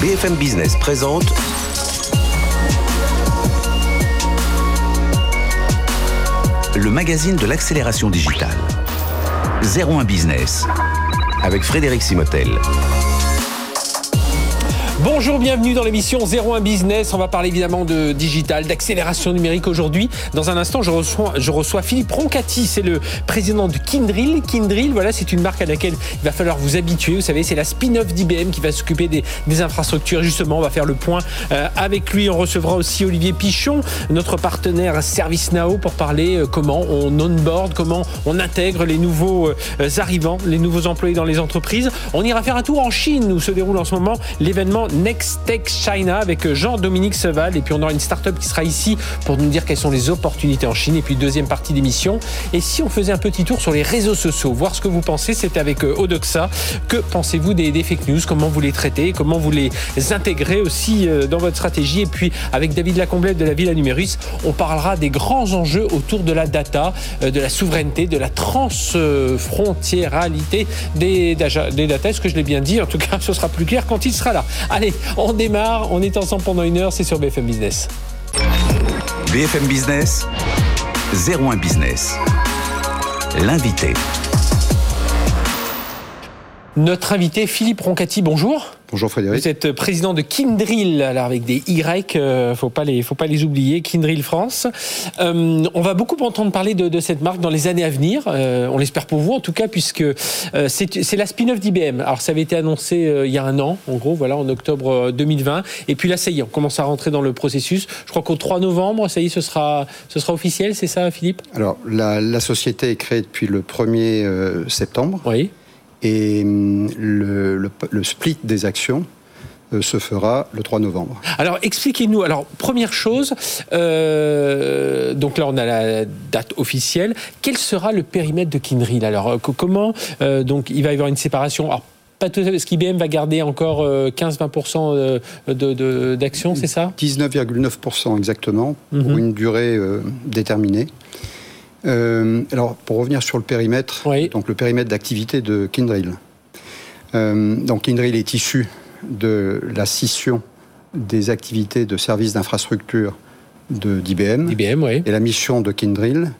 BFM Business présente le magazine de l'accélération digitale. 01 Business avec Frédéric Simotel. Bonjour, bienvenue dans l'émission 01 Business. On va parler évidemment de digital, d'accélération numérique aujourd'hui. Dans un instant, je reçois, Philippe Roncati, c'est le président de Kindrill. Kindrill, voilà, c'est une marque à laquelle il va falloir vous habituer. Vous savez, c'est la spin-off d'IBM qui va s'occuper des, infrastructures. Justement, on va faire le point euh, avec lui. On recevra aussi Olivier Pichon, notre partenaire ServiceNow, pour parler euh, comment on onboard, comment on intègre les nouveaux euh, arrivants, les nouveaux employés dans les entreprises. On ira faire un tour en Chine où se déroule en ce moment l'événement Next Tech China avec Jean-Dominique Seval. Et puis on aura une start-up qui sera ici pour nous dire quelles sont les opportunités en Chine. Et puis deuxième partie d'émission. Et si on faisait un petit tour sur les réseaux sociaux, voir ce que vous pensez, c'est avec euh, Odoxa. Que pensez-vous des, fake news? Comment vous les traitez? Comment vous les intégrez aussi euh, dans votre stratégie? Et puis avec David Lacomblette de la Villa Numéris, on parlera des grands enjeux autour de la data, euh, de la souveraineté, de la transfrontiéralité des data. Est-ce que je l'ai bien dit? En tout cas, ce sera plus clair quand il sera là. Allez, on démarre, on est ensemble pendant une heure, c'est sur BFM Business. BFM Business, 01 Business. L'invité. Notre invité, Philippe Roncati, bonjour. Bonjour Frédéric. Vous êtes président de Kindrill, alors avec des Y, euh, faut pas les, faut pas les oublier. Kindrill France. Euh, on va beaucoup entendre parler de, cette marque dans les années à venir. Euh, on l'espère pour vous en tout cas, puisque c'est la spin-off d'IBM. Alors ça avait été annoncé il y a un an, en gros, voilà, en octobre 2020. Et puis là, ça y est, on commence à rentrer dans le processus. Je crois qu'au 3 novembre, ça y est, ce sera, ce sera officiel, c'est ça, Philippe? Alors la, la, société est créée depuis le 1er septembre. Oui. Et hum, le, split des actions euh, se fera le 3 novembre. Alors expliquez-nous. Alors première chose, euh, donc là on a la date officielle. Quel sera le périmètre de Kindrill Alors euh, comment donc il va y avoir une séparation? Alors, pas tout ce qu'IBM va garder encore 15-20% d'actions, c'est ça? 19,9% exactement, pour mhm. une durée déterminée. Euh, alors, pour revenir sur le périmètre, donc le périmètre d'activité de Kindrill. Euh, donc, Kindrill est issu de la scission des activités de services d'infrastructure d'IBM. IBM, oui. Et la mission de Kindrill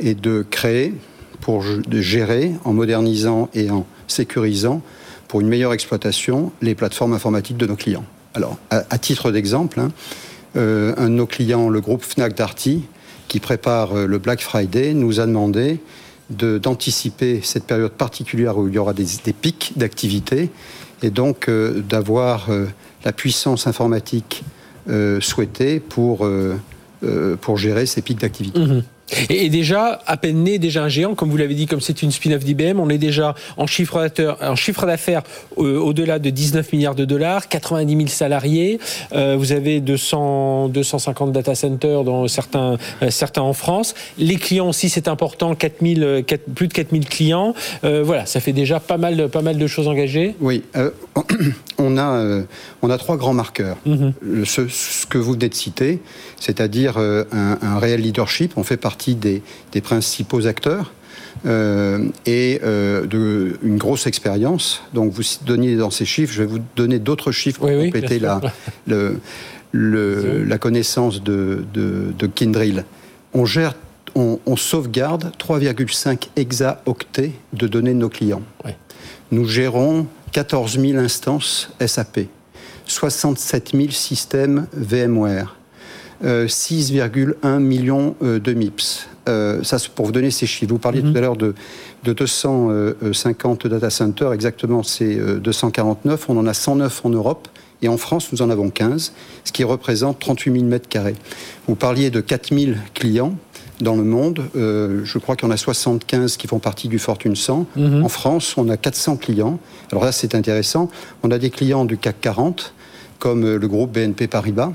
est de créer, pour gérer, en modernisant et en sécurisant, pour une meilleure exploitation, les plateformes informatiques de nos clients. Alors, à, titre d'exemple, hein, euh, un de nos clients, le groupe Fnac Darty, qui prépare euh, le Black Friday, nous a demandé d'anticiper cette période particulière où il y aura des, pics d'activité et donc euh, d'avoir euh, la puissance informatique souhaitée pour, gérer ces pics d'activité. Mmh et, déjà, à peine né, déjà un géant, comme vous l'avez dit, comme c'est une spin-off d'IBM, on est déjà en chiffre d'affaires euh, au-delà de 19 milliards de dollars, 90 000 salariés, euh, vous avez 200, 250 data centers dans certains, euh, certains en France. Les clients aussi, c'est important, 4 000, 4, plus de 4000 clients. voilà, ça fait déjà pas mal, pas mal de choses engagées. Oui, on, a, on a trois grands marqueurs. Mm-hmm. ce, que vous venez de citer, c'est-à-dire un, un réel leadership, on fait partie des, principaux acteurs. Euh, et euh, de, une grosse expérience. Donc vous donniez dans ces chiffres, je vais vous donner d'autres chiffres pour compléter la, le, la connaissance de, de, Kindrill. On gère, on, sauvegarde 3,5 hexaoctets de données de nos clients. Nous gérons 14 000 instances SAP, 67 000 systèmes VMware, 6,1 euh, millions euh, de MIPS. Euh, ça, c'est pour vous donner ces chiffres. Vous parliez mhm. tout à l'heure de, 250 data centers. Exactement, c'est 249. On en a 109 en Europe. Et en France, nous en avons 15, ce qui représente 38 000 mètres carrés. Vous parliez de 4 000 clients dans le monde. je crois qu'il y en a 75 qui font partie du Fortune 100. Mhm. En France, on a 400 clients. Alors là, c'est intéressant. On a des clients du CAC 40, comme le groupe BNP Paribas,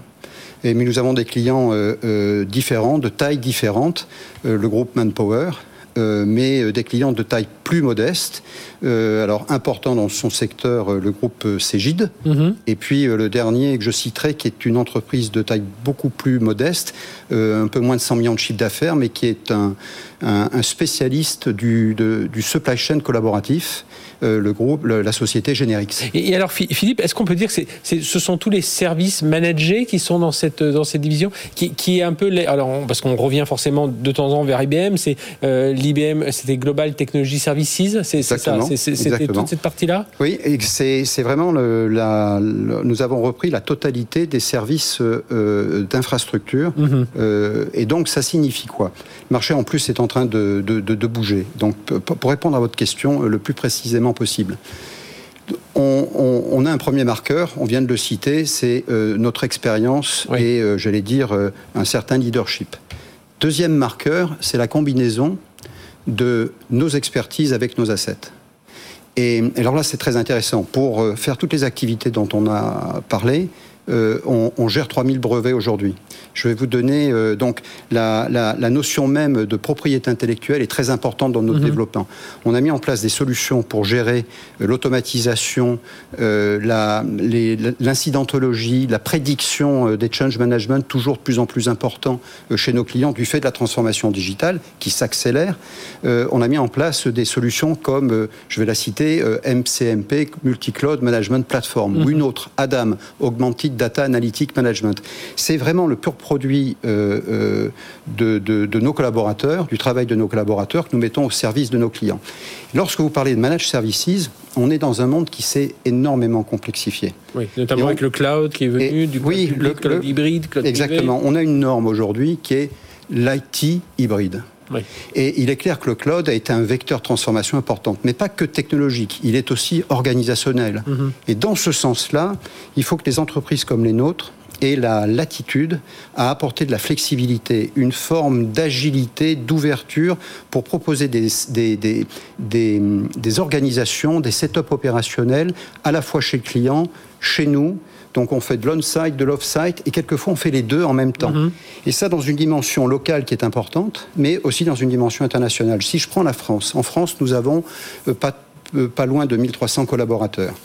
et, mais nous avons des clients euh, euh, différents, de tailles différentes. Euh, le groupe Manpower, mais des clients de taille plus modeste. alors important dans son secteur, le groupe Cégide. Mhm. Et puis le dernier que je citerai, qui est une entreprise de taille beaucoup plus modeste, un peu moins de 100 millions de chiffre d'affaires, mais qui est un, spécialiste du, du supply chain collaboratif. Euh, le groupe, la société Generix. Et, alors Philippe, est-ce qu'on peut dire que ce sont tous les services managés qui sont dans cette, dans cette division qui, qui est un peu... alors, parce qu'on revient forcément de temps en temps vers IBM, c'est euh, l'IBM, c'était Global Technology Services, c'est ça, c'était toute cette partie-là? Oui, c'est vraiment le, la, nous avons repris la totalité des services euh, d'infrastructure mhm. et donc ça signifie quoi? Le marché en plus est en train de, de, de bouger. Donc pour répondre à votre question le plus précisément possible. On, a un premier marqueur, on vient de le citer, c'est euh, notre expérience et, euh, j'allais dire, euh, un certain leadership. Deuxième marqueur, c'est la combinaison de nos expertises avec nos assets. Et alors là, c'est très intéressant. Pour faire toutes les activités dont on a parlé, euh, on, gère 3000 brevets aujourd'hui. Je vais vous donner euh, donc la, notion même de propriété intellectuelle est très importante dans notre mhm. développement. On a mis en place des solutions pour gérer euh, l'automatisation, l'incidentologie, la, prédiction des change management toujours de plus en plus important chez nos clients du fait de la transformation digitale qui s'accélère. on a mis en place des solutions comme, je vais la citer, MCMP, Multi-Cloud Management Platform, ou mhm. une autre, ADAM, Augmented Data Analytic Management. C'est vraiment le pur produit euh, euh, de, nos collaborateurs, du travail de nos collaborateurs que nous mettons au service de nos clients. Lorsque vous parlez de Managed Services, on est dans un monde qui s'est énormément complexifié. Oui, notamment avec le cloud qui est venu, du oui, le, cloud hybride, Exactement. On a une norme aujourd'hui qui est l'IT hybride. Et il est clair que le cloud a été un vecteur de transformation importante, mais pas que technologique, il est aussi organisationnel. Mhm. Et dans ce sens-là, il faut que des entreprises comme les nôtres aient la latitude à apporter de la flexibilité, une forme d'agilité, d'ouverture pour proposer des, des, des, organisations, des setups opérationnels à la fois chez le client, chez nous, donc on fait de l'on-site, de l'off-site, et quelquefois on fait les deux en même temps. Mhm. Et ça dans une dimension locale qui est importante, mais aussi dans une dimension internationale. Si je prends la France, en France nous avons euh, pas, euh, pas loin de 1300 collaborateurs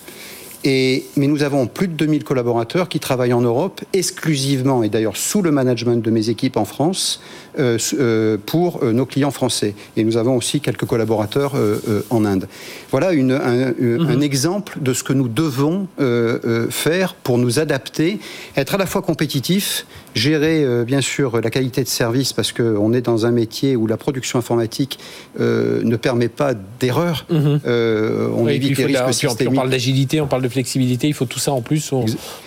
mais nous avons plus de 2000 collaborateurs qui travaillent en Europe exclusivement, et d'ailleurs sous le management de mes équipes en France, pour euh, nos clients français. Et nous avons aussi quelques collaborateurs en Inde. Voilà un, mhm. un, exemple de ce que nous devons faire pour nous adapter, être à la fois compétitifs, gérer bien sûr la qualité de service, parce qu'on est dans un métier où la production informatique ne permet pas d'erreur. Mhm. on évite les risques systémiques. On parle d'agilité, on parle de flexibilité, il faut tout ça en plus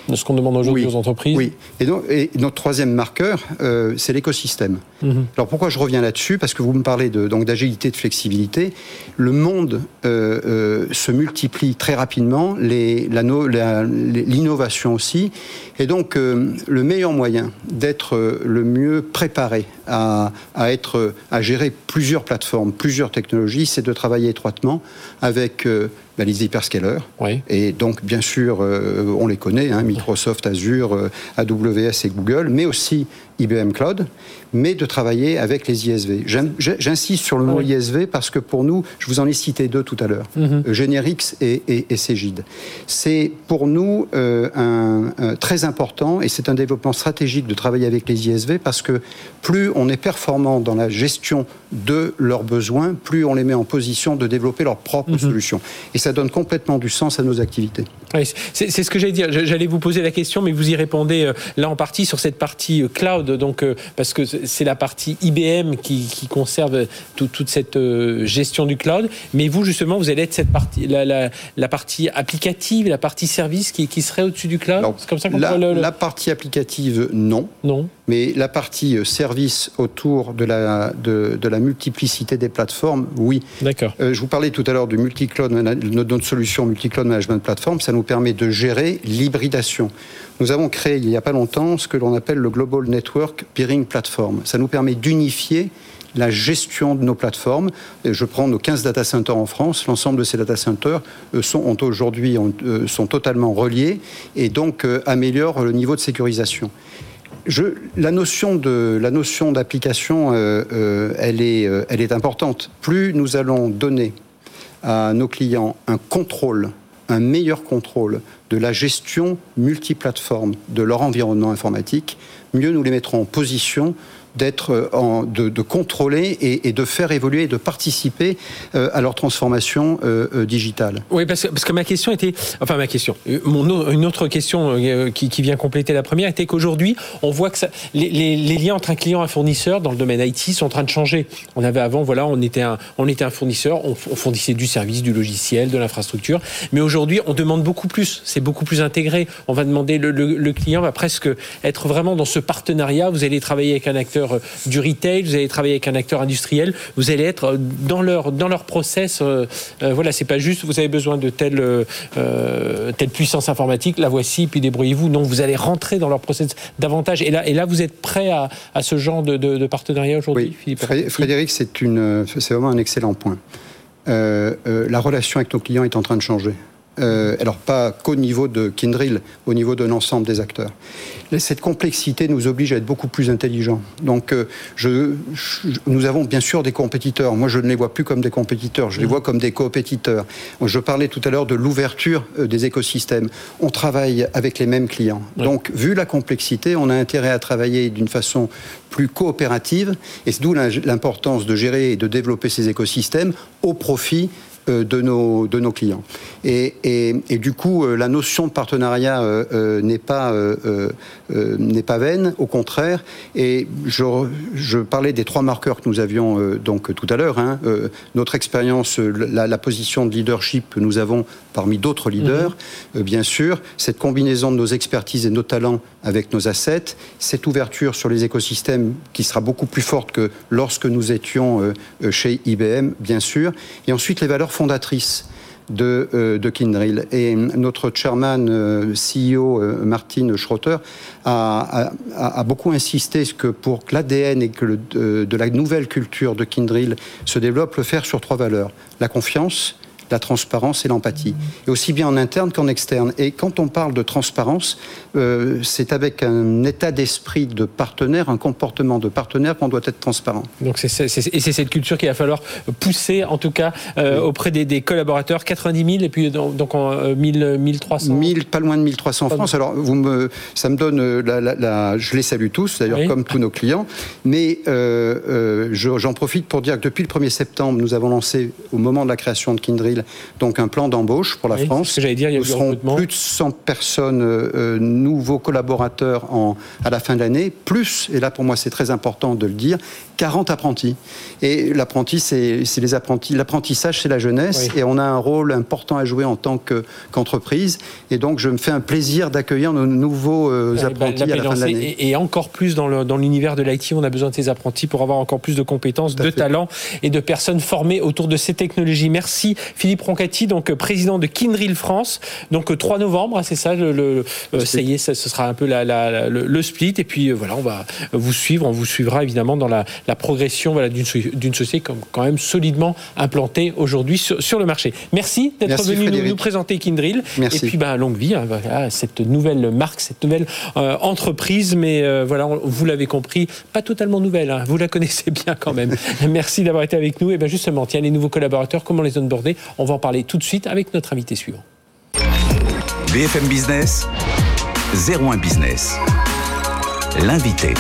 de ce qu'on demande aujourd'hui aux entreprises. Oui, et, donc, et notre troisième marqueur, euh, c'est l'écosystème. Mhm. Alors pourquoi je reviens là-dessus? Parce que vous me parlez donc d'agilité, de flexibilité. Le monde euh, euh, se multiplie très rapidement, l'innovation aussi, et donc le meilleur moyen d'être le mieux préparé à, à, être, à gérer plusieurs plateformes, plusieurs technologies, c'est de travailler étroitement avec bah, les hyperscalers. Et donc, bien sûr, euh, on les connaît, hein, Microsoft, Azure, euh, AWS et Google, mais aussi IBM Cloud, mais de travailler avec les ISV. J'insiste sur le mot ISV parce que pour nous, je vous en ai cité deux tout à l'heure, mm Generix et, et, Cégide. C'est pour nous un, très important et c'est un développement stratégique de travailler avec les ISV parce que plus on est performant dans la gestion de leurs besoins, plus on les met en position de développer leurs propres mhm. solutions. Et ça donne complètement du sens à nos activités. c'est ce que j'allais dire. J'allais vous poser la question, mais vous y répondez euh, là en partie sur cette partie euh, cloud, donc euh, parce que c'est la partie IBM qui, conserve toute cette gestion du cloud. Mais vous justement, vous allez être cette partie, la, partie applicative, la partie service qui, serait au-dessus du cloud? C'est comme ça qu'on la, la partie applicative, non. Non. Mais la partie service autour de la, de, de la multiplicité des plateformes, oui. D'accord. Euh, je vous parlais tout à l'heure du multi-cloud, notre solution multi-cloud management platform, ça nous permet de gérer l'hybridation. Nous avons créé il n'y a pas longtemps ce que l'on appelle le Global Network Peering Platform. Ça nous permet d'unifier la gestion de nos plateformes. je prends nos 15 data centers en France. L'ensemble de ces data centers euh, sont aujourd'hui euh, sont totalement reliés et donc améliorent le niveau de sécurisation. la notion de la notion d'application, euh, euh, elle est euh, elle est importante. Plus nous allons donner à nos clients un contrôle, un meilleur contrôle de la gestion multiplateforme de leur environnement informatique, mieux nous les mettrons en position d'être euh, de, de, contrôler et, de faire évoluer et de participer euh, à leur transformation euh, digitale. Oui, parce que, ma question était, enfin ma question, une autre question qui, vient compléter la première était qu'aujourd'hui, on voit que les, liens entre un client et un fournisseur dans le domaine IT sont en train de changer. On avait avant, voilà, on était un, fournisseur, on, fournissait du service, du logiciel, de l'infrastructure, mais aujourd'hui, on demande beaucoup plus. C'est beaucoup plus intégré. On va demander, le, le client va presque être vraiment dans ce partenariat. Vous allez travailler avec un acteur acteur du retail, vous allez travailler avec un acteur industriel, vous allez être dans leur, dans leur process. Euh, euh, voilà, c'est pas juste vous avez besoin de telle, euh, telle puissance informatique, la voici, puis débrouillez-vous. Non, vous allez rentrer dans leur process davantage. Et là, et là vous êtes prêt à, à ce genre de, de, de partenariat aujourd'hui, oui. Philippe Frédéric, c'est vraiment un excellent point. Euh, euh, la relation avec nos clients est en train de changer. Euh, alors pas qu'au niveau de Kindrill, au niveau de l'ensemble des acteurs. Cette complexité nous oblige à être beaucoup plus intelligents. Donc, euh, je, je, nous avons bien sûr des compétiteurs. Moi, je ne les vois plus comme des compétiteurs, je les vois comme des coopétiteurs. Je parlais tout à l'heure de l'ouverture euh, des écosystèmes. On travaille avec les mêmes clients. Donc, vu la complexité, on a intérêt à travailler d'une façon plus coopérative, et c'est d'où l'importance de gérer et de développer ces écosystèmes au profit de nos, de nos clients. Et, et, et, du coup, euh, la notion de partenariat euh, euh n'est pas, euh, pas vaine, au contraire. Et je, je, parlais des trois marqueurs que nous avions donc tout à l'heure. Hein, notre expérience, la, la, position de leadership que nous avons parmi d'autres leaders, mmh. bien sûr, cette combinaison de nos expertises et nos talents avec nos assets, cette ouverture sur les écosystèmes qui sera beaucoup plus forte que lorsque nous étions chez IBM, bien sûr, et ensuite les valeurs fondatrice de, euh, de Kindrill. Et notre chairman, euh, CEO euh, Martin Schroeter, a, a, a, beaucoup insisté que pour que l'ADN et que le, de, de, la nouvelle culture de Kindrill se développe, le faire sur trois valeurs. La confiance, la transparence et l'empathie, et aussi bien en interne qu'en externe. Et quand on parle de transparence, euh, c'est avec un état d'esprit de partenaire, un comportement de partenaire qu'on doit être transparent. Donc c'est, c'est, et c'est cette culture qu'il va falloir pousser, en tout cas, euh, oui. auprès des, des, collaborateurs. 90 000 et puis donc en euh, 1000, 1300 1000, Pas loin de 1300 francs. Alors vous me, ça me donne, euh, la, la, la, je les salue tous, d'ailleurs oui. comme tous nos clients, mais euh, euh, j'en profite pour dire que depuis le 1er septembre, nous avons lancé, au moment de la création de Donc un plan d'embauche pour la oui, France. J'allais dire, il y a Nous serons plus de 100 personnes, euh, nouveaux collaborateurs en, à la fin de l'année, plus, et là pour moi c'est très important de le dire, 40 apprentis. Et l'apprenti, c'est les apprentis. L'apprentissage, c'est la jeunesse, oui. et on a un rôle important à jouer en tant qu'entreprise. Qu et donc, je me fais un plaisir d'accueillir nos nouveaux euh, apprentis bah, à la fin de l'année. Et, et, encore plus dans l'univers dans de l'IT, on a besoin de ces apprentis pour avoir encore plus de compétences, de talents et de personnes formées autour de ces technologies. Merci Philippe Roncati, donc président de Kindrill France. Donc 3 novembre, hein, c'est ça, le, le, le ça y est, ça, ce sera un peu la, la, la, le, le, split. Et puis voilà, on va vous suivre, on vous suivra évidemment dans la, la progression voilà, d'une société comme, quand même solidement implantée aujourd'hui sur, sur, le marché. Merci d'être venu nous, nous, présenter Kindrill. Merci. Et puis bah, longue vie, hein, voilà, cette nouvelle marque, cette nouvelle euh, entreprise, mais euh, voilà, vous l'avez compris, pas totalement nouvelle, hein, vous la connaissez bien quand même. Merci d'avoir été avec nous. Et bien justement, tiens, les nouveaux collaborateurs, comment les onboarder? On va en parler tout de suite avec notre invité suivant. BFM Business, 01 Business. L'invité.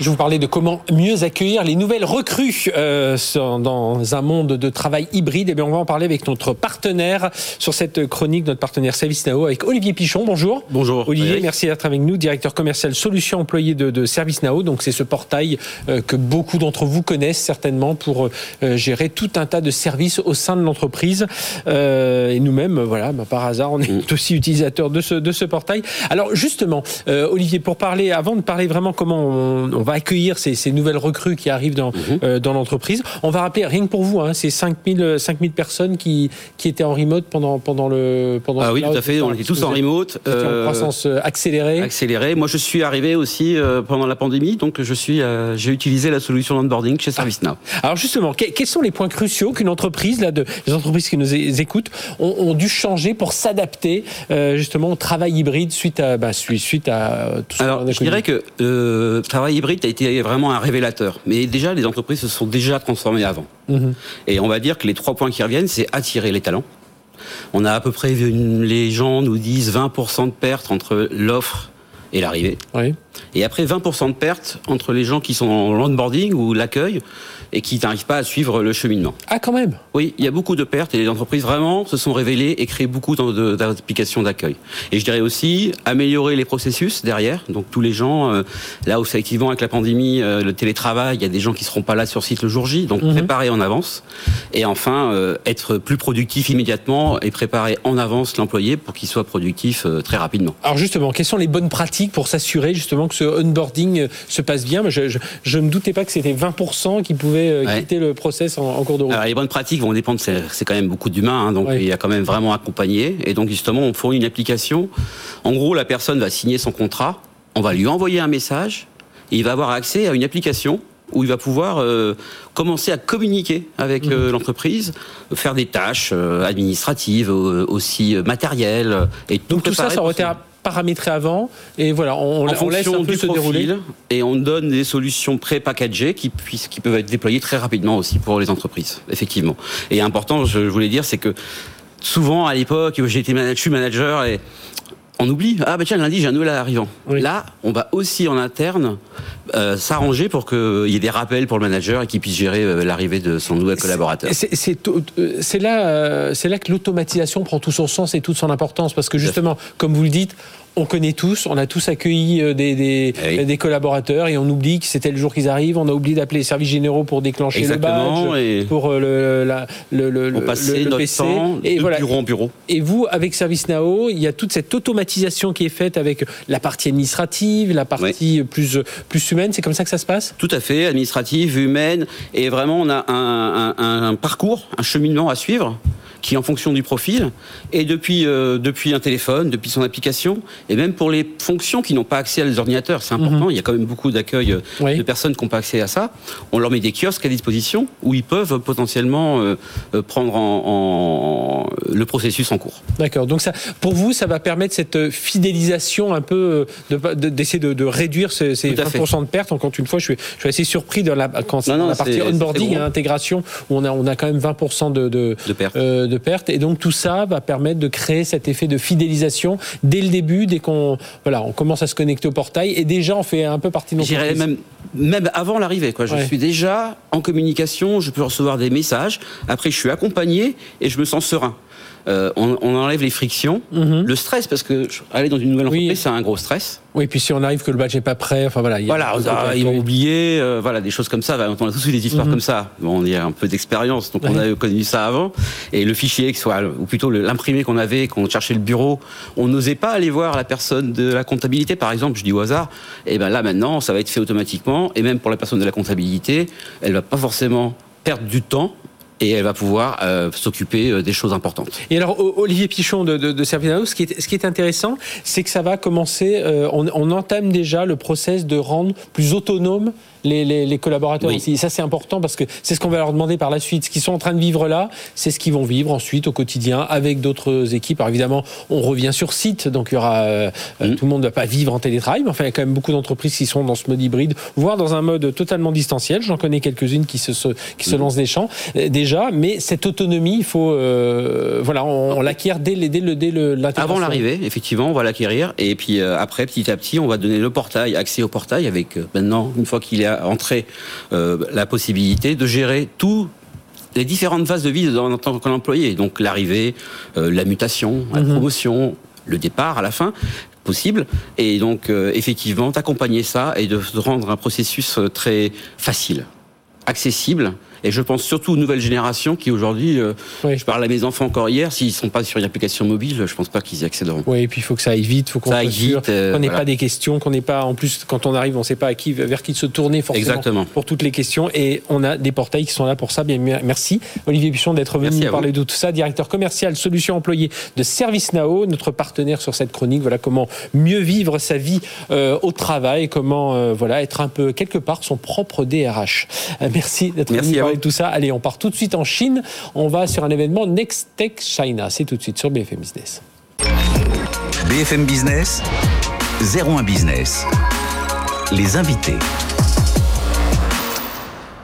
Je vous parlais de comment mieux accueillir les nouvelles recrues euh, dans un monde de travail hybride. Et eh bien, on va en parler avec notre partenaire sur cette chronique, notre partenaire ServiceNow, avec Olivier Pichon. Bonjour. Bonjour. Olivier, merci d'être avec nous, directeur commercial solution employé de, de ServiceNow. Donc, c'est ce portail euh, que beaucoup d'entre vous connaissent certainement pour euh, gérer tout un tas de services au sein de l'entreprise. Euh, et nous-mêmes, voilà, bah, par hasard, on est mmh. aussi utilisateurs de ce, de ce portail. Alors, justement, euh, Olivier, pour parler, avant de parler vraiment comment on, on va accueillir ces, ces, nouvelles recrues qui arrivent dans, mhm. dans l'entreprise. On va rappeler, rien que pour vous, hein, c'est 5000, 5000 personnes qui, qui étaient en remote pendant, pendant le pendant Ah oui, tout à fait, on était tous en remote. en croissance accélérée. Accélérée. Moi, je suis arrivé aussi pendant la pandémie, donc je suis, j'ai utilisé la solution d'onboarding chez ServiceNow. Alors justement, quels sont les points cruciaux qu'une entreprise, là, de, les entreprises qui nous écoutent, ont, dû changer pour s'adapter euh, justement au travail hybride suite à, bah, suite à tout ça Alors, je dirais que le euh, travail hybride a été vraiment un révélateur. Mais déjà, les entreprises se sont déjà transformées avant. Mhm. Et on va dire que les trois points qui reviennent, c'est attirer les talents. On a à peu près, les gens nous disent 20% de perte entre l'offre et l'arrivée. Oui. Et après 20% de perte entre les gens qui sont en onboarding ou l'accueil et qui n'arrivent pas à suivre le cheminement. Ah, quand même Oui, il y a beaucoup de pertes et les entreprises vraiment se sont révélées et créent beaucoup d'applications d'accueil. Et je dirais aussi améliorer les processus derrière. Donc tous les gens, euh, là où effectivement avec la pandémie, euh, le télétravail, il y a des gens qui seront pas là sur site le jour J, donc mhm. préparer en avance. Et enfin, euh, être plus productif immédiatement et préparer en avance l'employé pour qu'il soit productif très rapidement. Alors justement, quelles sont les bonnes pratiques pour s'assurer justement que ce onboarding se passe bien? Je ne me doutais pas que c'était 20% qui pouvaient euh, quitter le process en, cours de route Les bonnes pratiques vont dépendre, c'est quand même beaucoup d'humains, hein, donc il y a quand même vraiment accompagné. Et donc justement, on fournit une application. En gros, la personne va signer son contrat, on va lui envoyer un message, et il va avoir accès à une application où il va pouvoir euh, commencer à communiquer avec euh, mhm. l'entreprise, faire des tâches administratives, aussi matérielles. Et tout Donc tout ça, ça aurait été paramétré avant et voilà, on, en laisse un peu se dérouler. Et on donne des solutions pré-packagées qui, puissent, qui peuvent être déployées très rapidement aussi pour les entreprises, effectivement. Et important, je voulais dire, c'est que souvent à l'époque, manager, je suis manager et on oublie. Ah bah tiens, lundi j'ai un nouvel arrivant. Là, on va aussi en interne euh, s'arranger pour qu'il y ait des rappels pour le manager et qu'il puisse gérer euh, l'arrivée de son nouvel collaborateur. C'est là, euh, c'est là que l'automatisation prend tout son sens et toute son importance parce que justement, comme vous le dites, on connaît tous, on a tous accueilli euh, des, des, eh des collaborateurs et on oublie que c'était le jour qu'ils arrivent. On a oublié d'appeler les services généraux pour déclencher le badge, et pour euh, le, la, le, le, le, notre PC. Temps et de voilà. bureau en bureau. Et vous, avec ServiceNow, il y a toute cette automatisation qui est faite avec la partie administrative, la partie plus, plus humaine. C'est comme ça que ça se passe? Tout à fait, administrative, humaine. Et vraiment, on a un, un, un parcours, un cheminement à suivre qui en fonction du profil, et depuis, euh, depuis un téléphone, depuis son application, et même pour les fonctions qui n'ont pas accès à les ordinateurs, c'est important, mhm. il y a quand même beaucoup d'accueil euh, de personnes qui n'ont pas accès à ça, on leur met des kiosques à disposition où ils peuvent potentiellement euh, prendre en, le processus en cours. D'accord, donc ça, pour vous, ça va permettre cette fidélisation un peu, d'essayer de, de, réduire ces, ces 20% de pertes. Encore une fois, je suis, je suis assez surpris dans la, quand la partie onboarding et intégration, où on a, on a quand même 20% de, de, de pertes de perte. Et donc tout ça va permettre de créer cet effet de fidélisation dès le début, dès qu'on voilà, on commence à se connecter au portail. Et déjà, on fait un peu partie de notre J'irais même, même avant l'arrivée. Quoi. Je suis déjà en communication, je peux recevoir des messages. Après, je suis accompagné et je me sens serein. Euh, on, enlève les frictions, mhm. le stress, parce que aller dans une nouvelle entreprise, c'est un gros stress. Oui, puis si on arrive que le badge n'est pas prêt, enfin voilà. voilà, ils vont oublier, euh, voilà, des choses comme ça. On a tous eu des histoires mhm. comme ça. Bon, on y a un peu d'expérience, donc on a connu ça avant. Et le fichier, soit, ou plutôt l'imprimé qu'on avait, qu'on cherchait le bureau, on n'osait pas aller voir la personne de la comptabilité, par exemple, je dis au hasard. Et ben là, maintenant, ça va être fait automatiquement. Et même pour la personne de la comptabilité, elle va pas forcément perdre du temps et elle va pouvoir euh, s'occuper euh, des choses importantes. Et alors, Olivier Pichon de, de, de ce qui est, ce qui est intéressant, c'est que ça va commencer, euh, on, on, entame déjà le process de rendre plus autonome les, collaborateurs aussi. ça, c'est important parce que c'est ce qu'on va leur demander par la suite. Ce qu'ils sont en train de vivre là, c'est ce qu'ils vont vivre ensuite au quotidien avec d'autres équipes. Alors évidemment, on revient sur site, donc il y aura euh, mm. tout le monde ne va pas vivre en télétravail, mais enfin, il y a quand même beaucoup d'entreprises qui sont dans ce mode hybride, voire dans un mode totalement distanciel. J'en connais quelques-unes qui se, qui se mm. lancent des champs euh, déjà, mais cette autonomie, il faut, euh, voilà, on, l'acquiert dès, dès, le, dès le, Avant l'arrivée, effectivement, on va l'acquérir, et puis après, petit à petit, on va donner le portail, accès au portail avec maintenant, une fois qu'il est entrer euh, la possibilité de gérer tout les différentes phases de vie en tant qu'employé. Donc l'arrivée, euh, la mutation, la mhm. promotion, le départ à la fin possible. Et donc euh, effectivement, d'accompagner ça et de rendre un processus très facile, accessible Et je pense surtout aux nouvelles générations qui aujourd'hui, euh, je parle à mes enfants encore hier, s'ils sont pas sur une application mobile, je pense pas qu'ils y accéderont. Oui, et puis il faut que ça aille vite, faut qu'on soit sûr, euh, qu'on n'ait pas des questions, qu'on n'ait pas, en plus, quand on arrive, on ne sait pas à qui, vers qui se tourner forcément Exactement. pour toutes les questions. Et on a des portails qui sont là pour ça. Bien, merci Olivier Pichon d'être venu nous parler de tout ça, directeur commercial solutions employés de ServiceNow, notre partenaire sur cette chronique. Voilà comment mieux vivre sa vie euh, au travail, comment euh, voilà être un peu quelque part son propre DRH. Euh, merci d'être venu tout ça. Allez, on part tout de suite en Chine. On va sur un événement Next Tech China. C'est tout de suite sur BFM Business. BFM Business, 01 Business. Les invités.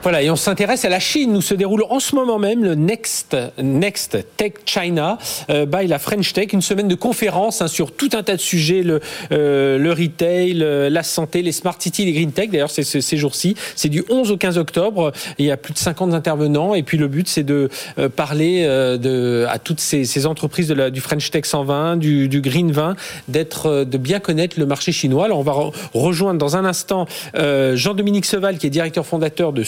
Voilà, et on s'intéresse à la Chine où se déroule en ce moment même le Next, Next Tech China euh, by la French Tech, une semaine de conférences hein, sur tout un tas de sujets, le, euh, le retail, la santé, les smart cities, les green tech. D'ailleurs, c'est ces jours-ci. C'est du 11 au 15 octobre. il y a plus de 50 intervenants. Et puis le but, c'est de euh, parler de, à toutes ces, ces entreprises de la, du French Tech 120, du, du Green 20, d'être, de bien connaître le marché chinois. Alors, on va rejoindre dans un instant Jean-Dominique Seval, qui est directeur fondateur de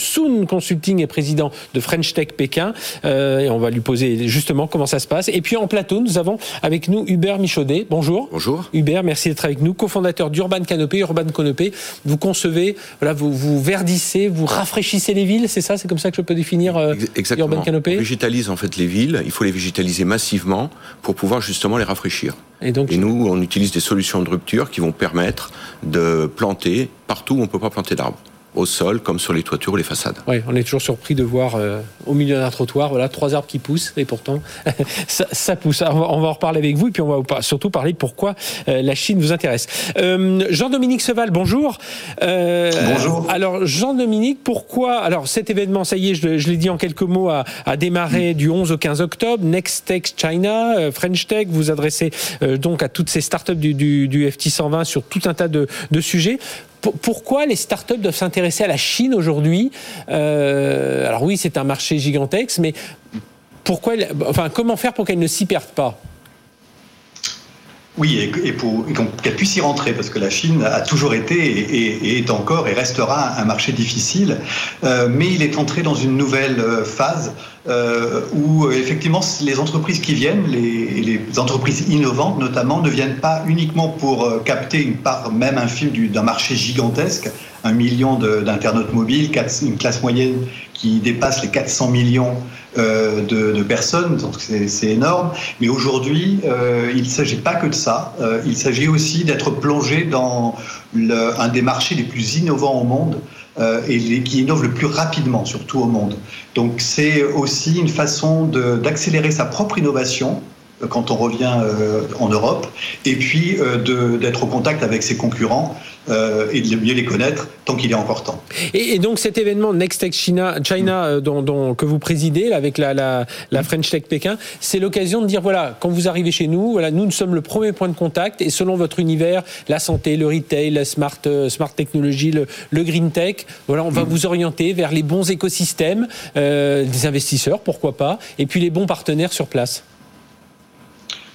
Consulting et président de French Tech Pékin. Euh, et on va lui poser justement comment ça se passe. Et puis en plateau, nous avons avec nous Hubert Michaudet. Bonjour. Bonjour. Hubert, merci d'être avec nous, cofondateur d'Urban Canopé. Urban Canopé, vous concevez, voilà, vous, vous verdissez, vous rafraîchissez les villes, c'est ça? C'est comme ça que je peux définir euh, Urban Canopé? On végétalise en fait les villes, il faut les végétaliser massivement pour pouvoir justement les rafraîchir. Et, donc, et nous, on utilise des solutions de rupture qui vont permettre de planter partout où on ne peut pas planter d'arbres au sol comme sur les toitures ou les façades. Oui, on est toujours surpris de voir euh, au milieu d'un trottoir, voilà, trois arbres qui poussent et pourtant ça, pousse. On va, en reparler avec vous et puis on va surtout parler de pourquoi euh, la Chine vous intéresse. Euh, Jean-Dominique Seval, bonjour. bonjour. Alors Jean-Dominique, pourquoi Alors cet événement, ça y est, je, l'ai dit en quelques mots, a, démarré du 11 au 15 octobre. Next Tech China, French Tech, vous adressez donc à toutes ces startups du, du, FT 120 sur tout un tas de, de sujets pourquoi les startups doivent s'intéresser à la Chine aujourd'hui euh, Alors oui, c'est un marché gigantesque, mais pourquoi, comment faire pour qu'elles ne s'y perdent pas? Oui, et, pour qu'elle puisse y rentrer, parce que la Chine a toujours été et, est encore et restera un marché difficile, euh, mais il est entré dans une nouvelle euh, phase euh, où effectivement les entreprises qui viennent, les, entreprises innovantes notamment, ne viennent pas uniquement pour capter une part même infime d'un marché gigantesque, un million d'internautes mobiles, une classe moyenne qui dépasse les 400 millions euh, de, personnes, donc c'est énorme. Mais aujourd'hui, euh, il ne s'agit pas que de ça. Euh, il s'agit aussi d'être plongé dans un des marchés les plus innovants au monde et qui innove le plus rapidement, surtout au monde. Donc c'est aussi une façon d'accélérer sa propre innovation quand on revient en Europe, et puis d'être au contact avec ses concurrents euh, et de mieux les connaître tant qu'il est encore temps. Et, donc cet événement Next Tech China, China euh, dont, que vous présidez avec la, la, French Tech Pékin, c'est l'occasion de dire voilà, quand vous arrivez chez nous, voilà, nous, nous sommes le premier point de contact et selon votre univers, la santé, le retail, la smart, euh, smart technology, le, le, green tech, voilà, on va mm. vous orienter vers les bons écosystèmes, des investisseurs, pourquoi pas, et puis les bons partenaires sur place.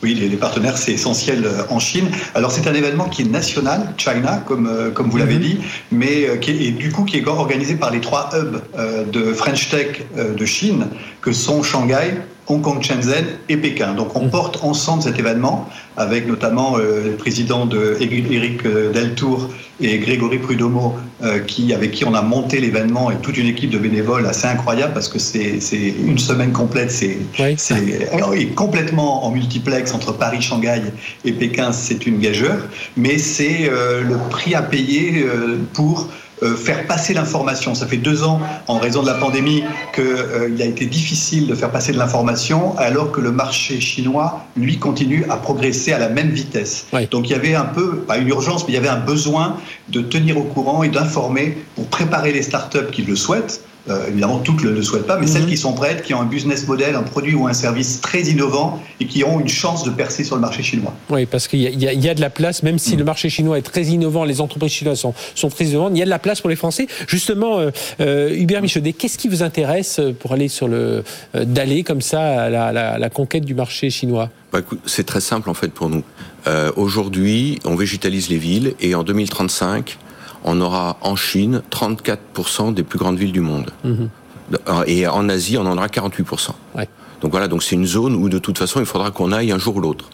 Oui, les, partenaires, c'est essentiel euh, en Chine. Alors, c'est un événement qui est national, China, comme, euh, comme vous l'avez mhm. dit, mais euh, qui est, et du coup qui est organisé par les trois hubs de French Tech de Chine, que sont Shanghai, Hong Kong, Shenzhen et Pékin. Donc on mm. porte ensemble cet événement avec notamment euh, le président de Eric euh, Deltour et Grégory Prudomo, euh, qui, avec qui on a monté l'événement et toute une équipe de bénévoles assez incroyable parce que c'est une semaine complète, c'est complètement en multiplex entre Paris, Shanghai et Pékin, c'est une gageure, mais c'est le prix à payer pour euh, faire passer l'information. Ça fait deux ans, en raison de la pandémie, qu'il euh, a été difficile de faire passer de l'information, alors que le marché chinois, lui, continue à progresser à la même vitesse. Donc il y avait un peu, pas une urgence, mais il y avait un besoin de tenir au courant et d'informer pour préparer les startups qui le souhaitent évidemment, toutes ne le, souhaitent pas, mais celles mhm. qui sont prêtes, qui ont un business model, un produit ou un service très innovant et qui ont une chance de percer sur le marché chinois. Oui, parce qu'il y, y, a de la place, même si mhm. le marché chinois est très innovant, les entreprises chinoises sont, sont, très innovantes, il y a de la place pour les Français. Justement, euh, euh Hubert Michaudet, qu'est-ce qui vous intéresse pour aller sur le euh, d'aller comme ça à la, la, conquête du marché chinois? Bah, C'est très simple en fait pour nous. Aujourd'hui, on végétalise les villes et en 2035, on aura en Chine 34% des plus grandes villes du monde. Mhm. Et en Asie, on en aura 48%. Donc voilà, donc c'est une zone où de toute façon, il faudra qu'on aille un jour ou l'autre.